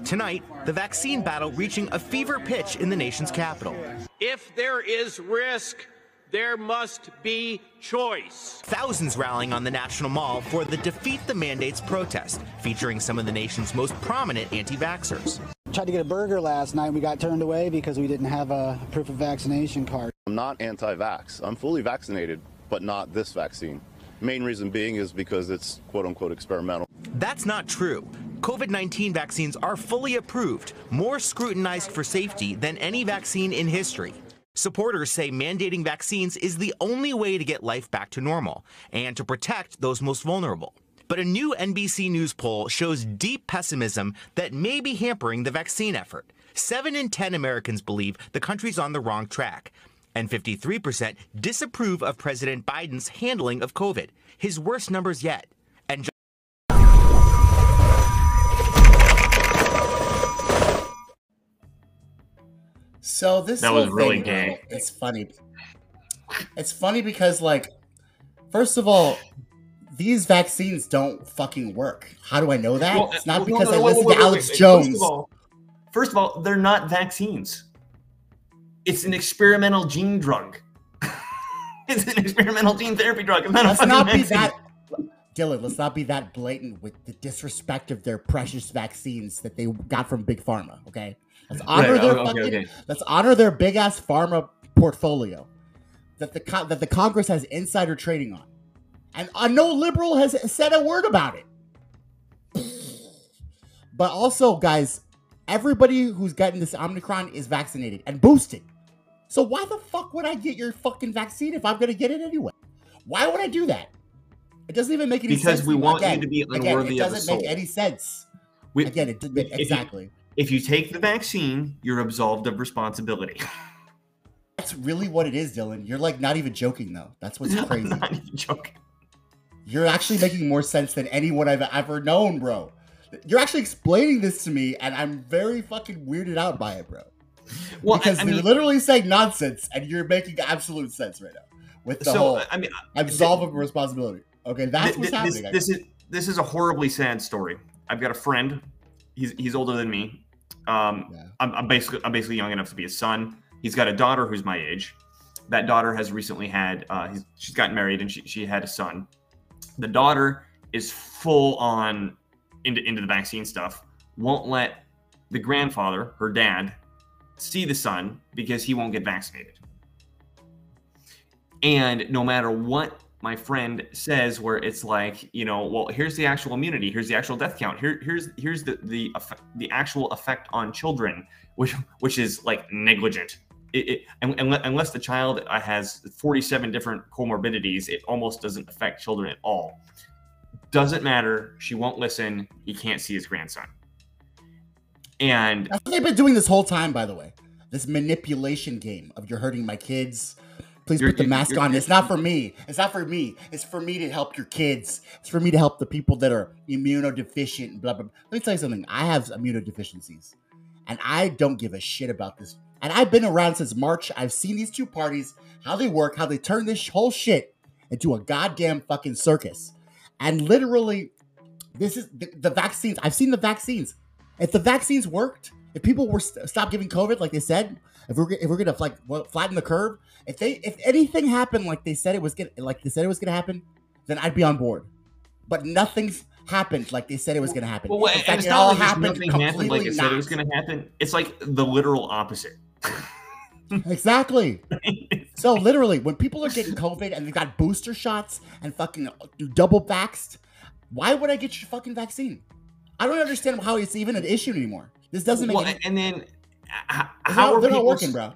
S7: Tonight, the vaccine battle reaching a fever pitch in the nation's capital.
S8: If there is risk, there must be choice.
S7: Thousands rallying on the National Mall for the Defeat the Mandates protest, featuring some of the nation's most prominent anti vaxxers.
S9: Tried to get a burger last night. We got turned away because we didn't have a proof of vaccination card.
S26: I'm not anti vax. I'm fully vaccinated, but not this vaccine. Main reason being is because it's quote unquote experimental.
S7: That's not true. COVID 19 vaccines are fully approved, more scrutinized for safety than any vaccine in history. Supporters say mandating vaccines is the only way to get life back to normal and to protect those most vulnerable. But a new NBC News poll shows deep pessimism that may be hampering the vaccine effort. 7 in 10 Americans believe the country's on the wrong track, and 53% disapprove of President Biden's handling of COVID, his worst numbers yet. And
S1: So this
S25: That was really
S1: thing,
S25: gay.
S1: It's funny. It's funny because, like, first of all, these vaccines don't fucking work. How do I know that?
S25: Well,
S1: it's not
S25: well,
S1: because
S25: no, no,
S1: I
S25: wait,
S1: listened
S25: wait,
S1: to
S25: wait,
S1: Alex. Jones.
S25: First of, all, first of all, they're not vaccines. It's an experimental gene drug. it's an experimental gene therapy drug. It's not
S1: let's
S25: fucking
S1: not be
S25: vaccine.
S1: that Dylan, let's not be that blatant with the disrespect of their precious vaccines that they got from Big Pharma, okay? Let's honor
S25: Right,
S1: their
S25: okay,
S1: fucking
S25: okay.
S1: let's honor their big ass pharma portfolio that the that the Congress has insider trading on. And uh, no liberal has said a word about it. But also, guys, everybody who's gotten this Omicron is vaccinated and boosted. So why the fuck would I get your fucking vaccine if I'm gonna get it anyway? Why would I do that? It doesn't even make any
S25: Because
S1: sense.
S25: Because we
S1: to
S25: want you to be
S1: again,
S25: unworthy
S1: it
S25: of the
S1: doesn't make any sense.
S25: We-
S1: Again, it didn't
S25: if you-
S1: exactly.
S25: If you take the vaccine, you're absolved of responsibility.
S1: That's really what it is, Dylan. You're like not even joking though. That's what's crazy.
S25: Not even joking.
S1: You're actually making more sense than anyone I've ever known, bro. You're actually explaining this to me, and I'm very fucking weirded out by it, bro.
S25: Well,
S1: because
S25: I
S1: you're
S25: mean-
S1: literally saying nonsense, and you're making absolute sense right now with the
S25: So,
S1: whole.
S25: I mean,
S1: absolve of responsibility. Okay, that's
S25: Th-
S1: what's happening.
S25: This, this is this is a horribly sad story. I've got a friend. He's he's older than me. Um, I'm, I'm basically I'm basically young enough to be his son. He's got a daughter who's my age. That daughter has recently had uh, he's, she's gotten married and she she had a son. The daughter is full on into into the vaccine stuff. Won't let the grandfather, her dad, see the son because he won't get vaccinated. And no matter what my friend says, where it's like, you know, well, here's the actual immunity, here's the actual death count, here, here's here's the the the actual effect on children, which which is like negligent. It, it, unless the child has 47 different comorbidities, it almost doesn't affect children at all. Doesn't matter. She won't listen. He can't see his grandson. And
S1: That's what they've been doing this whole time, by the way. This manipulation game of you're hurting my kids. Please put the
S25: you're-
S1: mask
S25: you're-
S1: on. It's not for me. It's not for me. It's for me to help your kids. It's for me to help the people that are immunodeficient. blah. blah. Let me tell you something. I have immunodeficiencies, and I don't give a shit about this. And I've been around since March. I've seen these two parties, how they work, how they turn this whole shit into a goddamn fucking circus. And literally, this is the, the vaccines. I've seen the vaccines. If the vaccines worked, if people were st- stop giving COVID like they said, if we're if we're gonna like flatten the curve, if they if anything happened like they said it was gonna like they said it was gonna happen, then I'd be on board. But nothing's happened like they said it was gonna happen.
S25: Well, and
S1: fact,
S25: it's
S1: it
S25: not
S1: all
S25: like
S1: happened
S25: nothing happened like it said it was going to happen. It's like the literal opposite.
S1: Exactly. so literally, when people are getting COVID and they've got booster shots and fucking double vaxxed, why would I get your fucking vaccine? I don't understand how it's even an issue anymore. This doesn't make
S25: Well,
S1: any.
S25: and then h-
S1: They're
S25: how
S1: not-
S25: are people
S1: working, bro.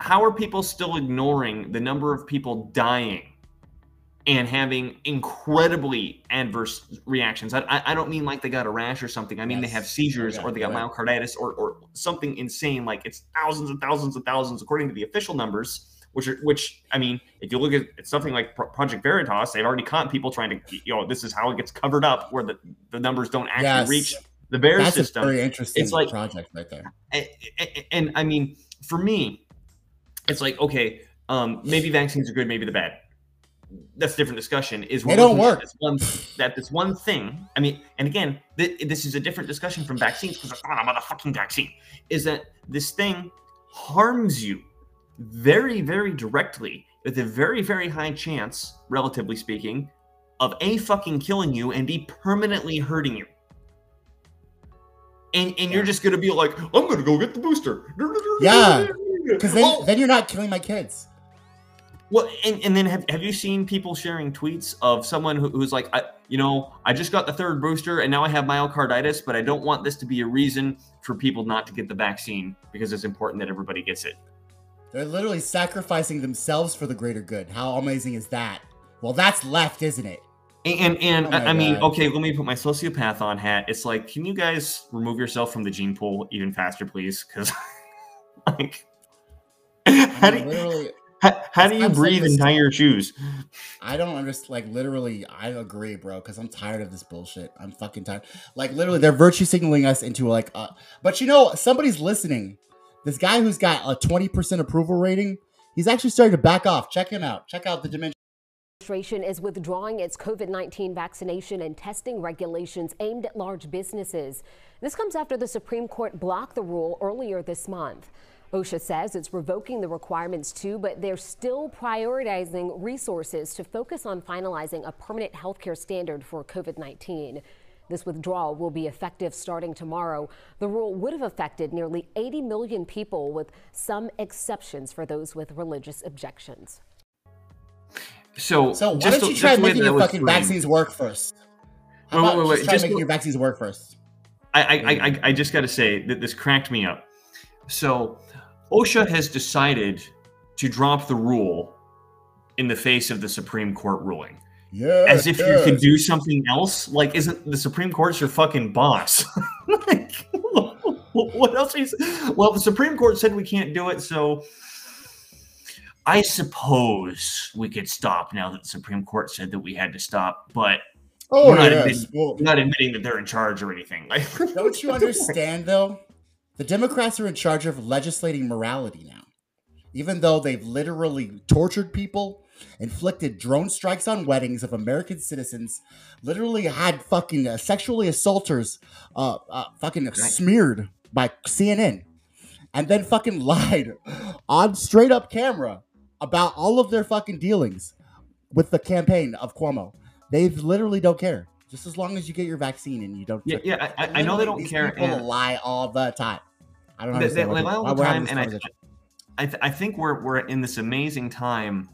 S25: How are people still ignoring the number of people dying and having incredibly adverse reactions? I, I, don't mean like they got a rash or something. I mean they have seizures
S1: Okay,
S25: or they got
S1: right.
S25: myocarditis or, or something insane. Like it's thousands and thousands and thousands according to the official numbers. Which are which I mean, if you look at something like Pro- Project Veritas, they've already caught people trying to you know this is how it gets covered up where the, the numbers don't actually
S1: Yes.
S25: reach the VAERS
S1: That's
S25: system.
S1: very interesting
S25: it's like
S1: project right there.
S25: and, and I mean, for me, it's like okay, um, maybe vaccines are good, maybe they're bad. That's a different discussion. Is
S1: They don't work.
S25: This one, that this one thing. I mean, and again, th- this is a different discussion from vaccines because it's not a fucking vaccine. Is that this thing harms you very, very directly with a very, very high chance, relatively speaking, of a fucking killing you and be permanently hurting you. And and you're just gonna be like, I'm gonna go get the booster.
S1: Yeah, because then,
S25: Oh.
S1: then you're not killing my kids.
S25: Well, and, and then have, have you seen people sharing tweets of someone who, who's like, I, you know, I just got the third booster and now I have myocarditis, but I don't want this to be a reason for people not to get the vaccine because it's important that everybody gets it.
S1: They're literally sacrificing themselves for the greater good. How amazing is that? Well, that's left, isn't it?
S25: And and, and
S1: Oh
S25: I, I mean,
S1: God.
S25: okay, let me put my sociopath on hat. It's like, can you guys remove yourself from the gene pool even faster, please? Because like, how do you,
S1: literally,
S25: how, how do you
S1: I'm
S25: breathe
S1: this-
S25: and tie your shoes?
S1: I don't understand. Like, literally, I agree, bro, because I'm tired of this bullshit. I'm fucking tired. Like, literally, they're virtue signaling us into like, uh, but you know, somebody's listening. This guy who's got a 20% approval rating, he's actually starting to back off. Check him out. Check out the dimension.
S16: administration is withdrawing its COVID 19 vaccination and testing regulations aimed at large businesses. This comes after the Supreme Court blocked the rule earlier this month. OSHA says it's revoking the requirements too, but they're still prioritizing resources to focus on finalizing a permanent healthcare standard for COVID 19. This withdrawal will be effective starting tomorrow. The rule would have affected nearly 80 million people, with some exceptions for those with religious objections.
S25: So,
S1: So why
S25: just
S1: don't
S25: the-
S1: you try
S25: just
S1: making your fucking
S25: framed.
S1: vaccines work first? How
S25: Wait,
S1: about
S25: wait, wait,
S1: just try
S25: just
S1: making your vaccines work first?
S25: I, I, I, I- I just got to say that this cracked me up. So, OSHA has decided to drop the rule in the face of the Supreme Court ruling.
S1: Yeah.
S25: As if you could do something else. Like, isn't the Supreme Court's your fucking boss? like, what else is? Well, the Supreme Court said we can't do it, so I suppose we could stop now that the Supreme Court said that we had to stop. But
S1: Oh,
S25: we're not,
S1: yes.
S25: admitting,
S1: Well-
S25: not admitting that they're in charge or anything.
S1: Don't you understand though? The Democrats are in charge of legislating morality now. Even though they've literally tortured people, inflicted drone strikes on weddings of American citizens, literally had fucking uh, sexually assaulters uh, uh fucking smeared by CNN and then fucking lied on straight up camera about all of their fucking dealings with the campaign of Cuomo. They literally don't care. Just as long as you get your vaccine and you don't.
S25: Yeah, yeah, I- I know they don't
S1: These
S25: care,
S1: People
S25: and-
S1: lie all the time. I don't
S25: They, they lie all the time, and I. I, th- I think we're we're in this amazing time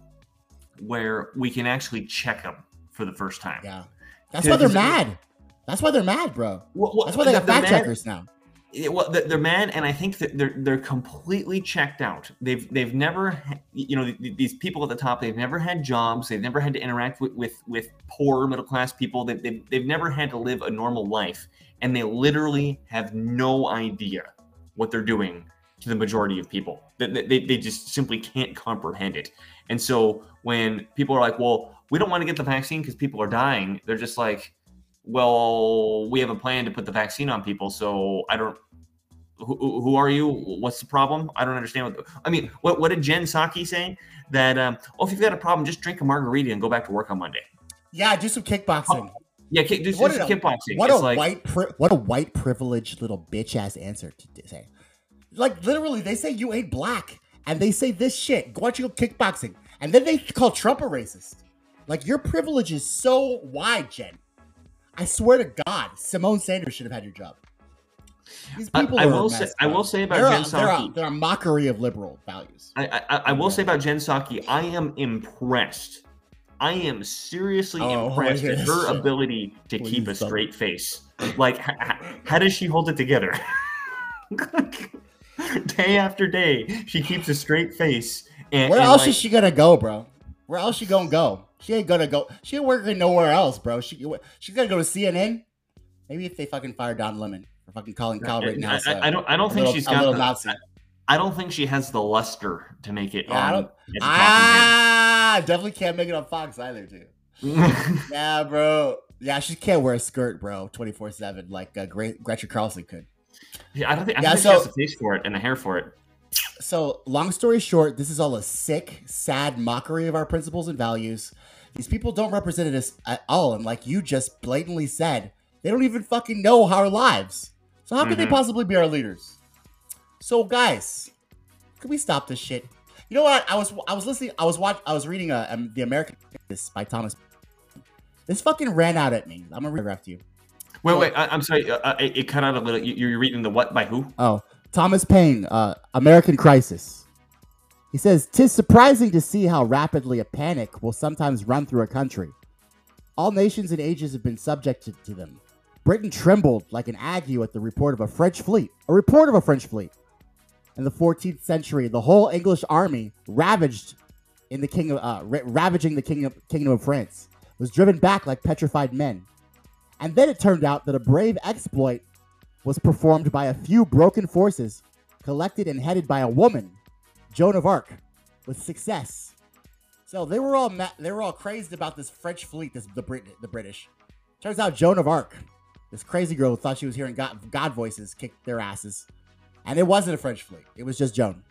S25: where we can actually check them for the first time.
S1: Yeah, That's why they're mad. That's why they're mad, bro.
S25: Well, well,
S1: That's why they got fact
S25: mad-
S1: checkers now.
S25: Yeah, well, they're, mad, and I think that they're they're completely checked out. They've they've never, you know, these people at the top. They've never had jobs. They've never had to interact with with, with poor middle class people. They, they've they've never had to live a normal life, and they literally have no idea what they're doing to the majority of people. They, they, they just simply can't comprehend it. And so when people are like, "Well, we don't want to get the vaccine because people are dying," they're just like, well, we have a plan to put the vaccine on people, so I don't. Who, who are you? What's the problem? I don't understand what. I mean, what what did Jen Psaki say? That um, oh, if you've got a problem, just drink a margarita and go back to work on Monday.
S1: Yeah, do some kickboxing.
S25: Yeah, kick, just,
S1: What
S25: just
S1: a-
S25: kickboxing.
S1: What
S25: It's
S1: a
S25: like,
S1: white, pri- what a white privileged little bitch ass answer to say. Like literally, they say you ain't black, and they say this shit. Go out you go kickboxing, and then they call Trump a racist. Like your privilege is so wide, Jen. I swear to God, Symone Sanders should have had your job. These
S25: I-
S1: people
S25: I
S1: are
S25: will say- I will say about
S1: they're
S25: Jen
S1: a, they're, a,
S25: Psaki-
S1: they're a mockery of liberal values.
S25: I, I, I will say about Jen Psaki, I am impressed. I am seriously
S1: Oh,
S25: impressed at her ability to keep a
S1: Please don't.
S25: straight face. Like, h- h- how does she hold it together? day after day, she keeps a straight face. And,
S1: Where
S25: and,
S1: else
S25: like,
S1: is she gonna go, bro? Where else she gonna go? She ain't gonna go. She ain't working nowhere else, bro. She she's gonna go to CNN. Maybe if they fucking fire Don Lemon for fucking calling Kyle
S25: I,
S1: Rittenhouse.
S25: I,
S1: uh,
S25: I don't. I don't think
S1: little-
S25: she's
S1: a
S25: got.
S1: little
S25: The. I, I don't think she has the luster to make it.
S1: Yeah, I
S25: on head.
S1: Ah, definitely can't make it on Fox either, too. yeah, bro. Yeah, she can't wear a skirt, bro, twenty four seven like uh, Gre- Gretchen Carlson could.
S25: Yeah, I don't think. I
S1: Yeah,
S25: think
S1: so-
S25: she has the face for it and the hair for it.
S1: So, long story short, this is all a sick, sad mockery of our principles and values. These people don't represent us at all, and like you just blatantly said, they don't even fucking know our lives. So how could they
S25: Mhm.
S1: possibly be our leaders? So, guys, can we stop this shit? You know what? I was I was listening. I was watch. I was reading uh, um, the American this by Thomas. This fucking ran out at me. I'm gonna read it to you.
S25: Wait,
S1: So-
S25: wait. I, I'm sorry. Uh, uh, it, it cut out a little. You, you're reading the what by who?
S1: Oh, Thomas Paine, uh, American Crisis. He says, "Tis surprising to see how rapidly a panic will sometimes run through a country. All nations and ages have been subjected to them. Britain trembled like an ague at the report of a French fleet. A report of a French fleet. In the 14th century, the whole English army ravaged in the king of, uh, ra- ravaging the kingdom, kingdom of France, was driven back like petrified men. And then it turned out that a brave exploit was performed by a few broken forces, collected and headed by a woman, Joan of Arc, with success. So they were all ma- they were all crazed about this French fleet, this the Brit- the British. Turns out Joan of Arc, this crazy girl who thought she was hearing God, God voices, kicked their asses, and it wasn't a French fleet. It was just Joan.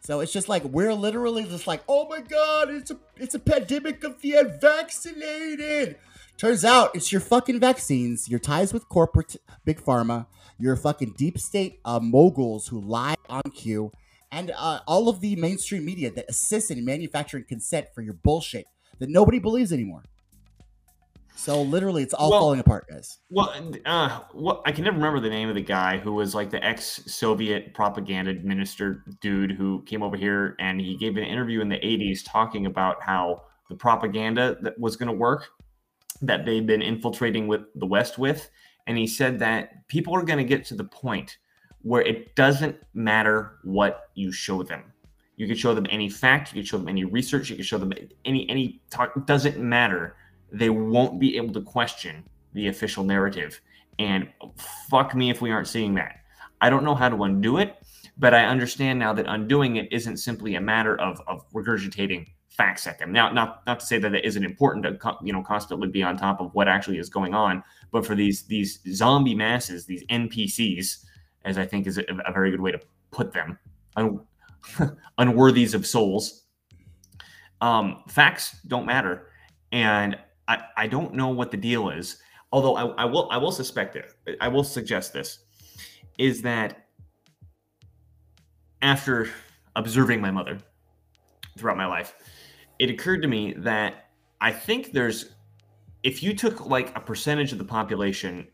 S1: So it's just like we're literally just like, oh my god, it's a it's a pandemic of the unvaccinated. Turns out it's your fucking vaccines, your ties with corporate big pharma, your fucking deep state uh, moguls who lie on cue, and uh, all of the mainstream media that assists in manufacturing consent for your bullshit that nobody believes anymore. So literally, it's all
S25: Well-
S1: falling apart, guys.
S25: Well, uh, what I can never remember the name of the guy who was like the ex-Soviet propaganda minister dude who came over here and he gave an interview in the '80s talking about how the propaganda that was going to work that they've been infiltrating with the West with, and he said that people are going to get to the point where it doesn't matter what you show them. You could show them any fact, you could show them any research, you could show them any any talk. It doesn't matter. They won't be able to question the official narrative. And fuck me if we aren't seeing that. I don't know how to undo it, but I understand now that undoing it isn't simply a matter of, of regurgitating facts at them. Now, not not to say that it isn't important to you know constantly be on top of what actually is going on, but for these these zombie masses, these NPCs, as I think is a, a very good way to put them, un, unworthies of souls. Um, facts don't matter, and I, I don't know what the deal is. Although I, I will I will suspect it. I will suggest this is that after observing my mother throughout my life, it occurred to me that I think there's if you took like a percentage of the population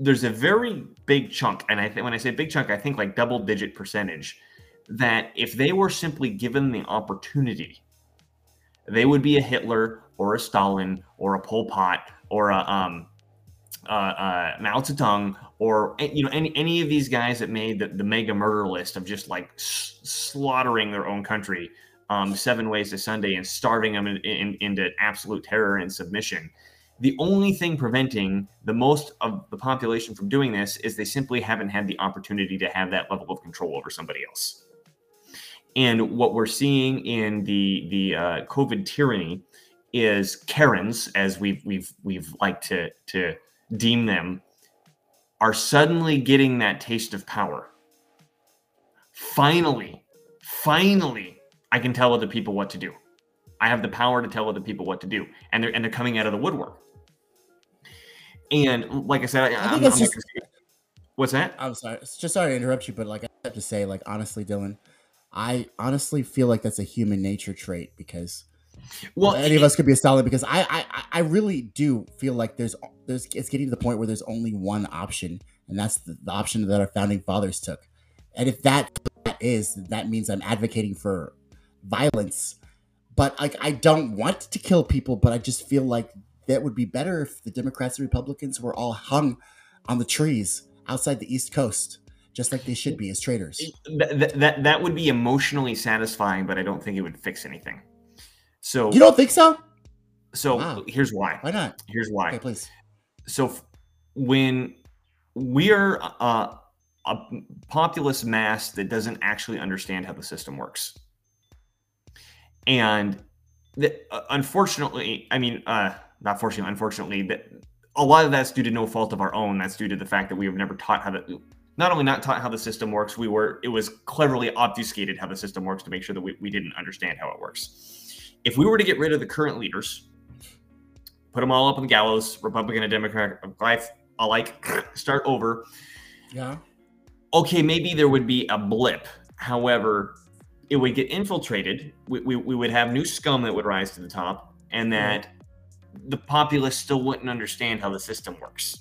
S25: there's a very big chunk and i think when i say big chunk i think like double digit percentage that if they were simply given the opportunity they would be a hitler or a stalin or a pol pot or a um, uh, uh, Mao Zedong or eh, you know any any of these guys that made the, the mega murder list of just like s- slaughtering their own country um, seven ways to Sunday and starving them in, in, into absolute terror and submission. The only thing preventing the most of the population from doing this is they simply haven't had the opportunity to have that level of control over somebody else. And what we're seeing in the the uh, COVID tyranny is Karens, as we've we've we've liked to to deem them, are suddenly getting that taste of power. Finally, finally, I can tell other people what to do. I have the power to tell other people what to do, and they're and they're coming out of the woodwork. And like I said, I,
S1: I think
S25: I'm,
S1: it's
S25: I'm
S1: just.
S25: What's that?
S1: I'm sorry. It's just sorry to interrupt you, but like I have to say, like honestly, Dylan, I honestly feel like that's a human nature trait because
S25: well,
S1: any of us could be a Stalin because I, I I really do feel like there's there's it's getting to the point where there's only one option, and that's the, the option that our founding fathers took. And if that is, that means I'm advocating for violence. But like I don't want to kill people, but I just feel like that would be better if the Democrats and Republicans were all hung on the trees outside the East Coast, just like they should be as traitors.
S25: That, that, that that would be emotionally satisfying, but I don't think it would fix anything. So
S1: You don't think so?
S25: So
S1: Wow.
S25: here's why.
S1: Why not?
S25: Here's why.
S1: Okay, please.
S25: So when we are uh, a populous mass that doesn't actually understand how the system works, and the, uh, unfortunately, I mean, uh, not fortunately, unfortunately, that a lot of that's due to no fault of our own. That's due to the fact that we have never taught how the not only not taught how the system works, we were it was cleverly obfuscated how the system works to make sure that we, we didn't understand how it works. If we were to get rid of the current leaders, put them all up on the gallows, Republican and Democrat alike, start over.
S1: Yeah.
S25: Okay, maybe there would be a blip. However, it would get infiltrated. We, we, we would have new scum that would rise to the top, and that the populace still wouldn't understand how the system works.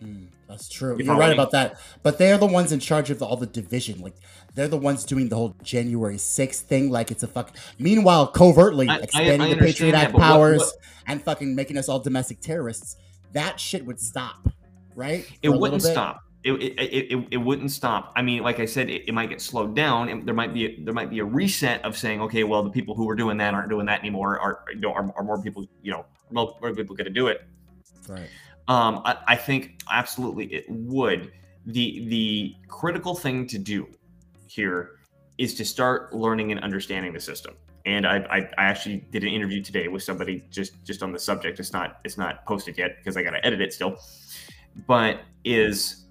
S25: Hmm.
S1: That's true.
S25: You
S1: You're right about that. But they're the ones in charge of all the division. Like they're the ones doing the whole January 6th thing. Like it's a fuck. Meanwhile, covertly
S25: I- I-
S1: expanding
S25: I
S1: the Patriot Act
S25: but what-
S1: powers
S25: what-
S1: and fucking making us all domestic terrorists. That shit would stop, right?
S25: It
S1: For a
S25: wouldn't stop. It, it, it, it, it wouldn't stop. I mean, like I said, it, it might get slowed down, and there might be a, there might be a reset of saying, okay, well, the people who were doing that aren't doing that anymore. Are you know, are, are more people, you know, more, more people going to do it?
S1: Right.
S25: Um, I, I think absolutely it would. The the critical thing to do here is to start learning and understanding the system. And I, I, I actually did an interview today with somebody just just on the subject. It's not it's not posted yet because I got to edit it still. But is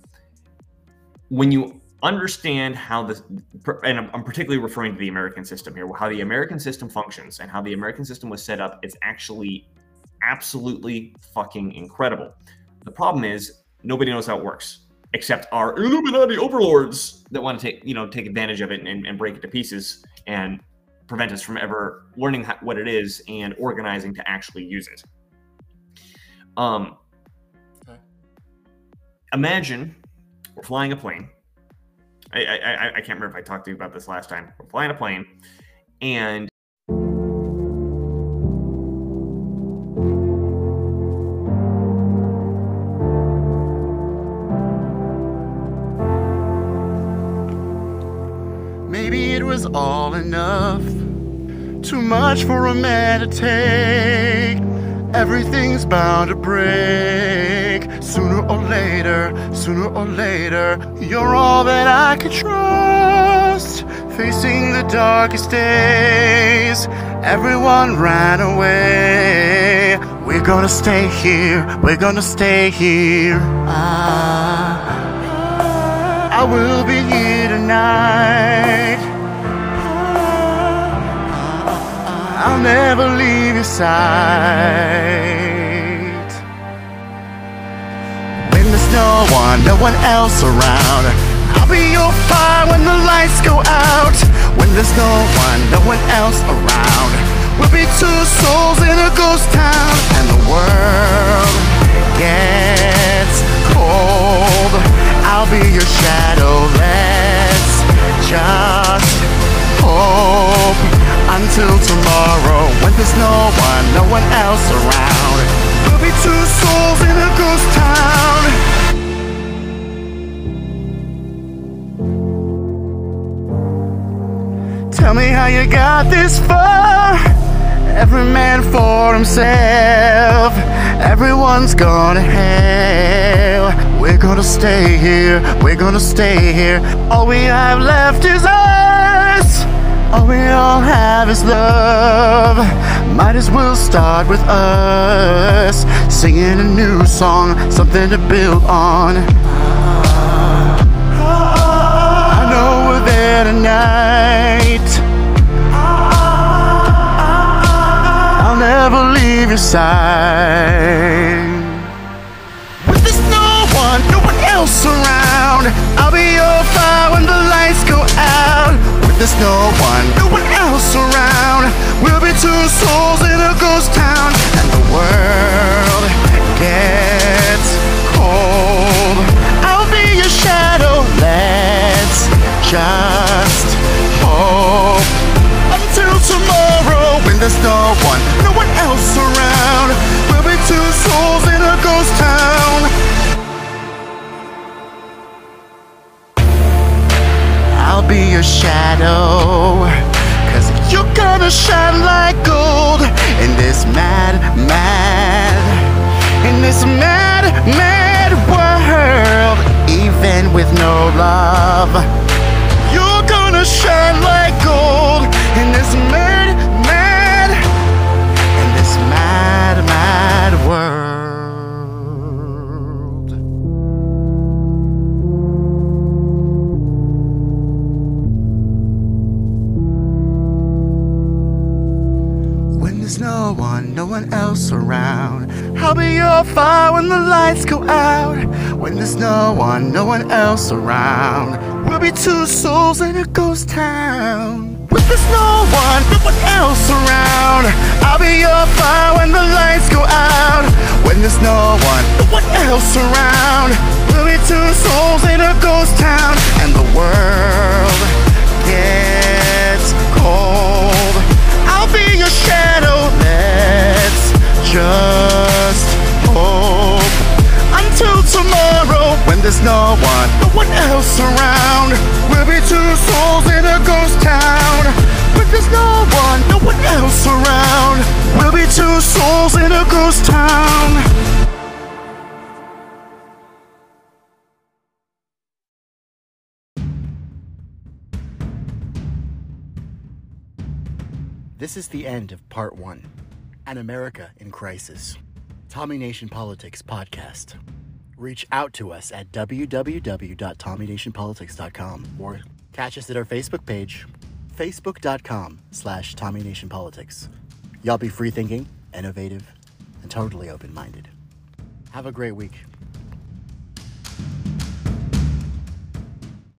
S25: when you understand how the and I'm, I'm particularly referring to the American system here, how the American system functions and how the American system was set up, it's actually absolutely fucking incredible. The problem is nobody knows how it works except our Illuminati overlords that want to take you know take advantage of it and, and break it to pieces and prevent us from ever learning how, what it is and organizing to actually use it. Um, imagine we're flying a plane. I, I, I, I can't remember if I talked to you about this last time. We're flying a plane, and
S10: all enough. Too much for a man to take. Everything's bound to break. Sooner or later, sooner or later, you're all that I could trust. Facing the darkest days, everyone ran away. We're gonna stay here, we're gonna stay here. I, I will be here tonight. I'll never leave your side. When there's no one, no one else around, I'll be your fire when the lights go out. When there's no one, no one else around, we'll be two souls in a ghost town, and the world gets cold. I'll be your shadow. Let's just until tomorrow when there's no one, no one else around. We'll be two souls in a ghost town. Tell me how you got this far. Every man for himself. Everyone's gonna hell. We're gonna stay here. We're gonna stay here. All we have left is us. All we all have is love. Might as well start with us. Singing a new song, something to build on. I know we're there tonight. I'll never leave your side. When there's no one, no one else around, I'll be your fire when the lights go out. There's no one, no one else around, we'll be two souls in a ghost town, and the world gets cold. I'll be your shadow. Let's just hope until tomorrow when there's no one, no one else around. We'll be two souls in a ghost town. Be your shadow. Cause you're gonna shine like gold in this mad, mad, in this mad, mad world. Even with no love, you're gonna shine like gold in this mad, one, else around, I'll be your fire when the lights go out. When there's no one, no one else around, we'll be two souls in a ghost town. When there's no one, no one else around, I'll be your fire when the lights go out. When there's no one, no one else around, we'll be two souls in a ghost town, and the world gets cold. I'll be your shadow. Let's just hope until tomorrow when there's no one, no one else around. We'll be two souls in a ghost town. When there's no one, no one else around. We'll be two souls in a ghost town.
S21: This is the end of part one An America in Crisis. Tommy Nation Politics Podcast. Reach out to us at www.tommynationpolitics.com or catch us at our Facebook page, facebook.com slash Tommy Nation Politics. Y'all be free thinking, innovative, and totally open minded. Have a great week.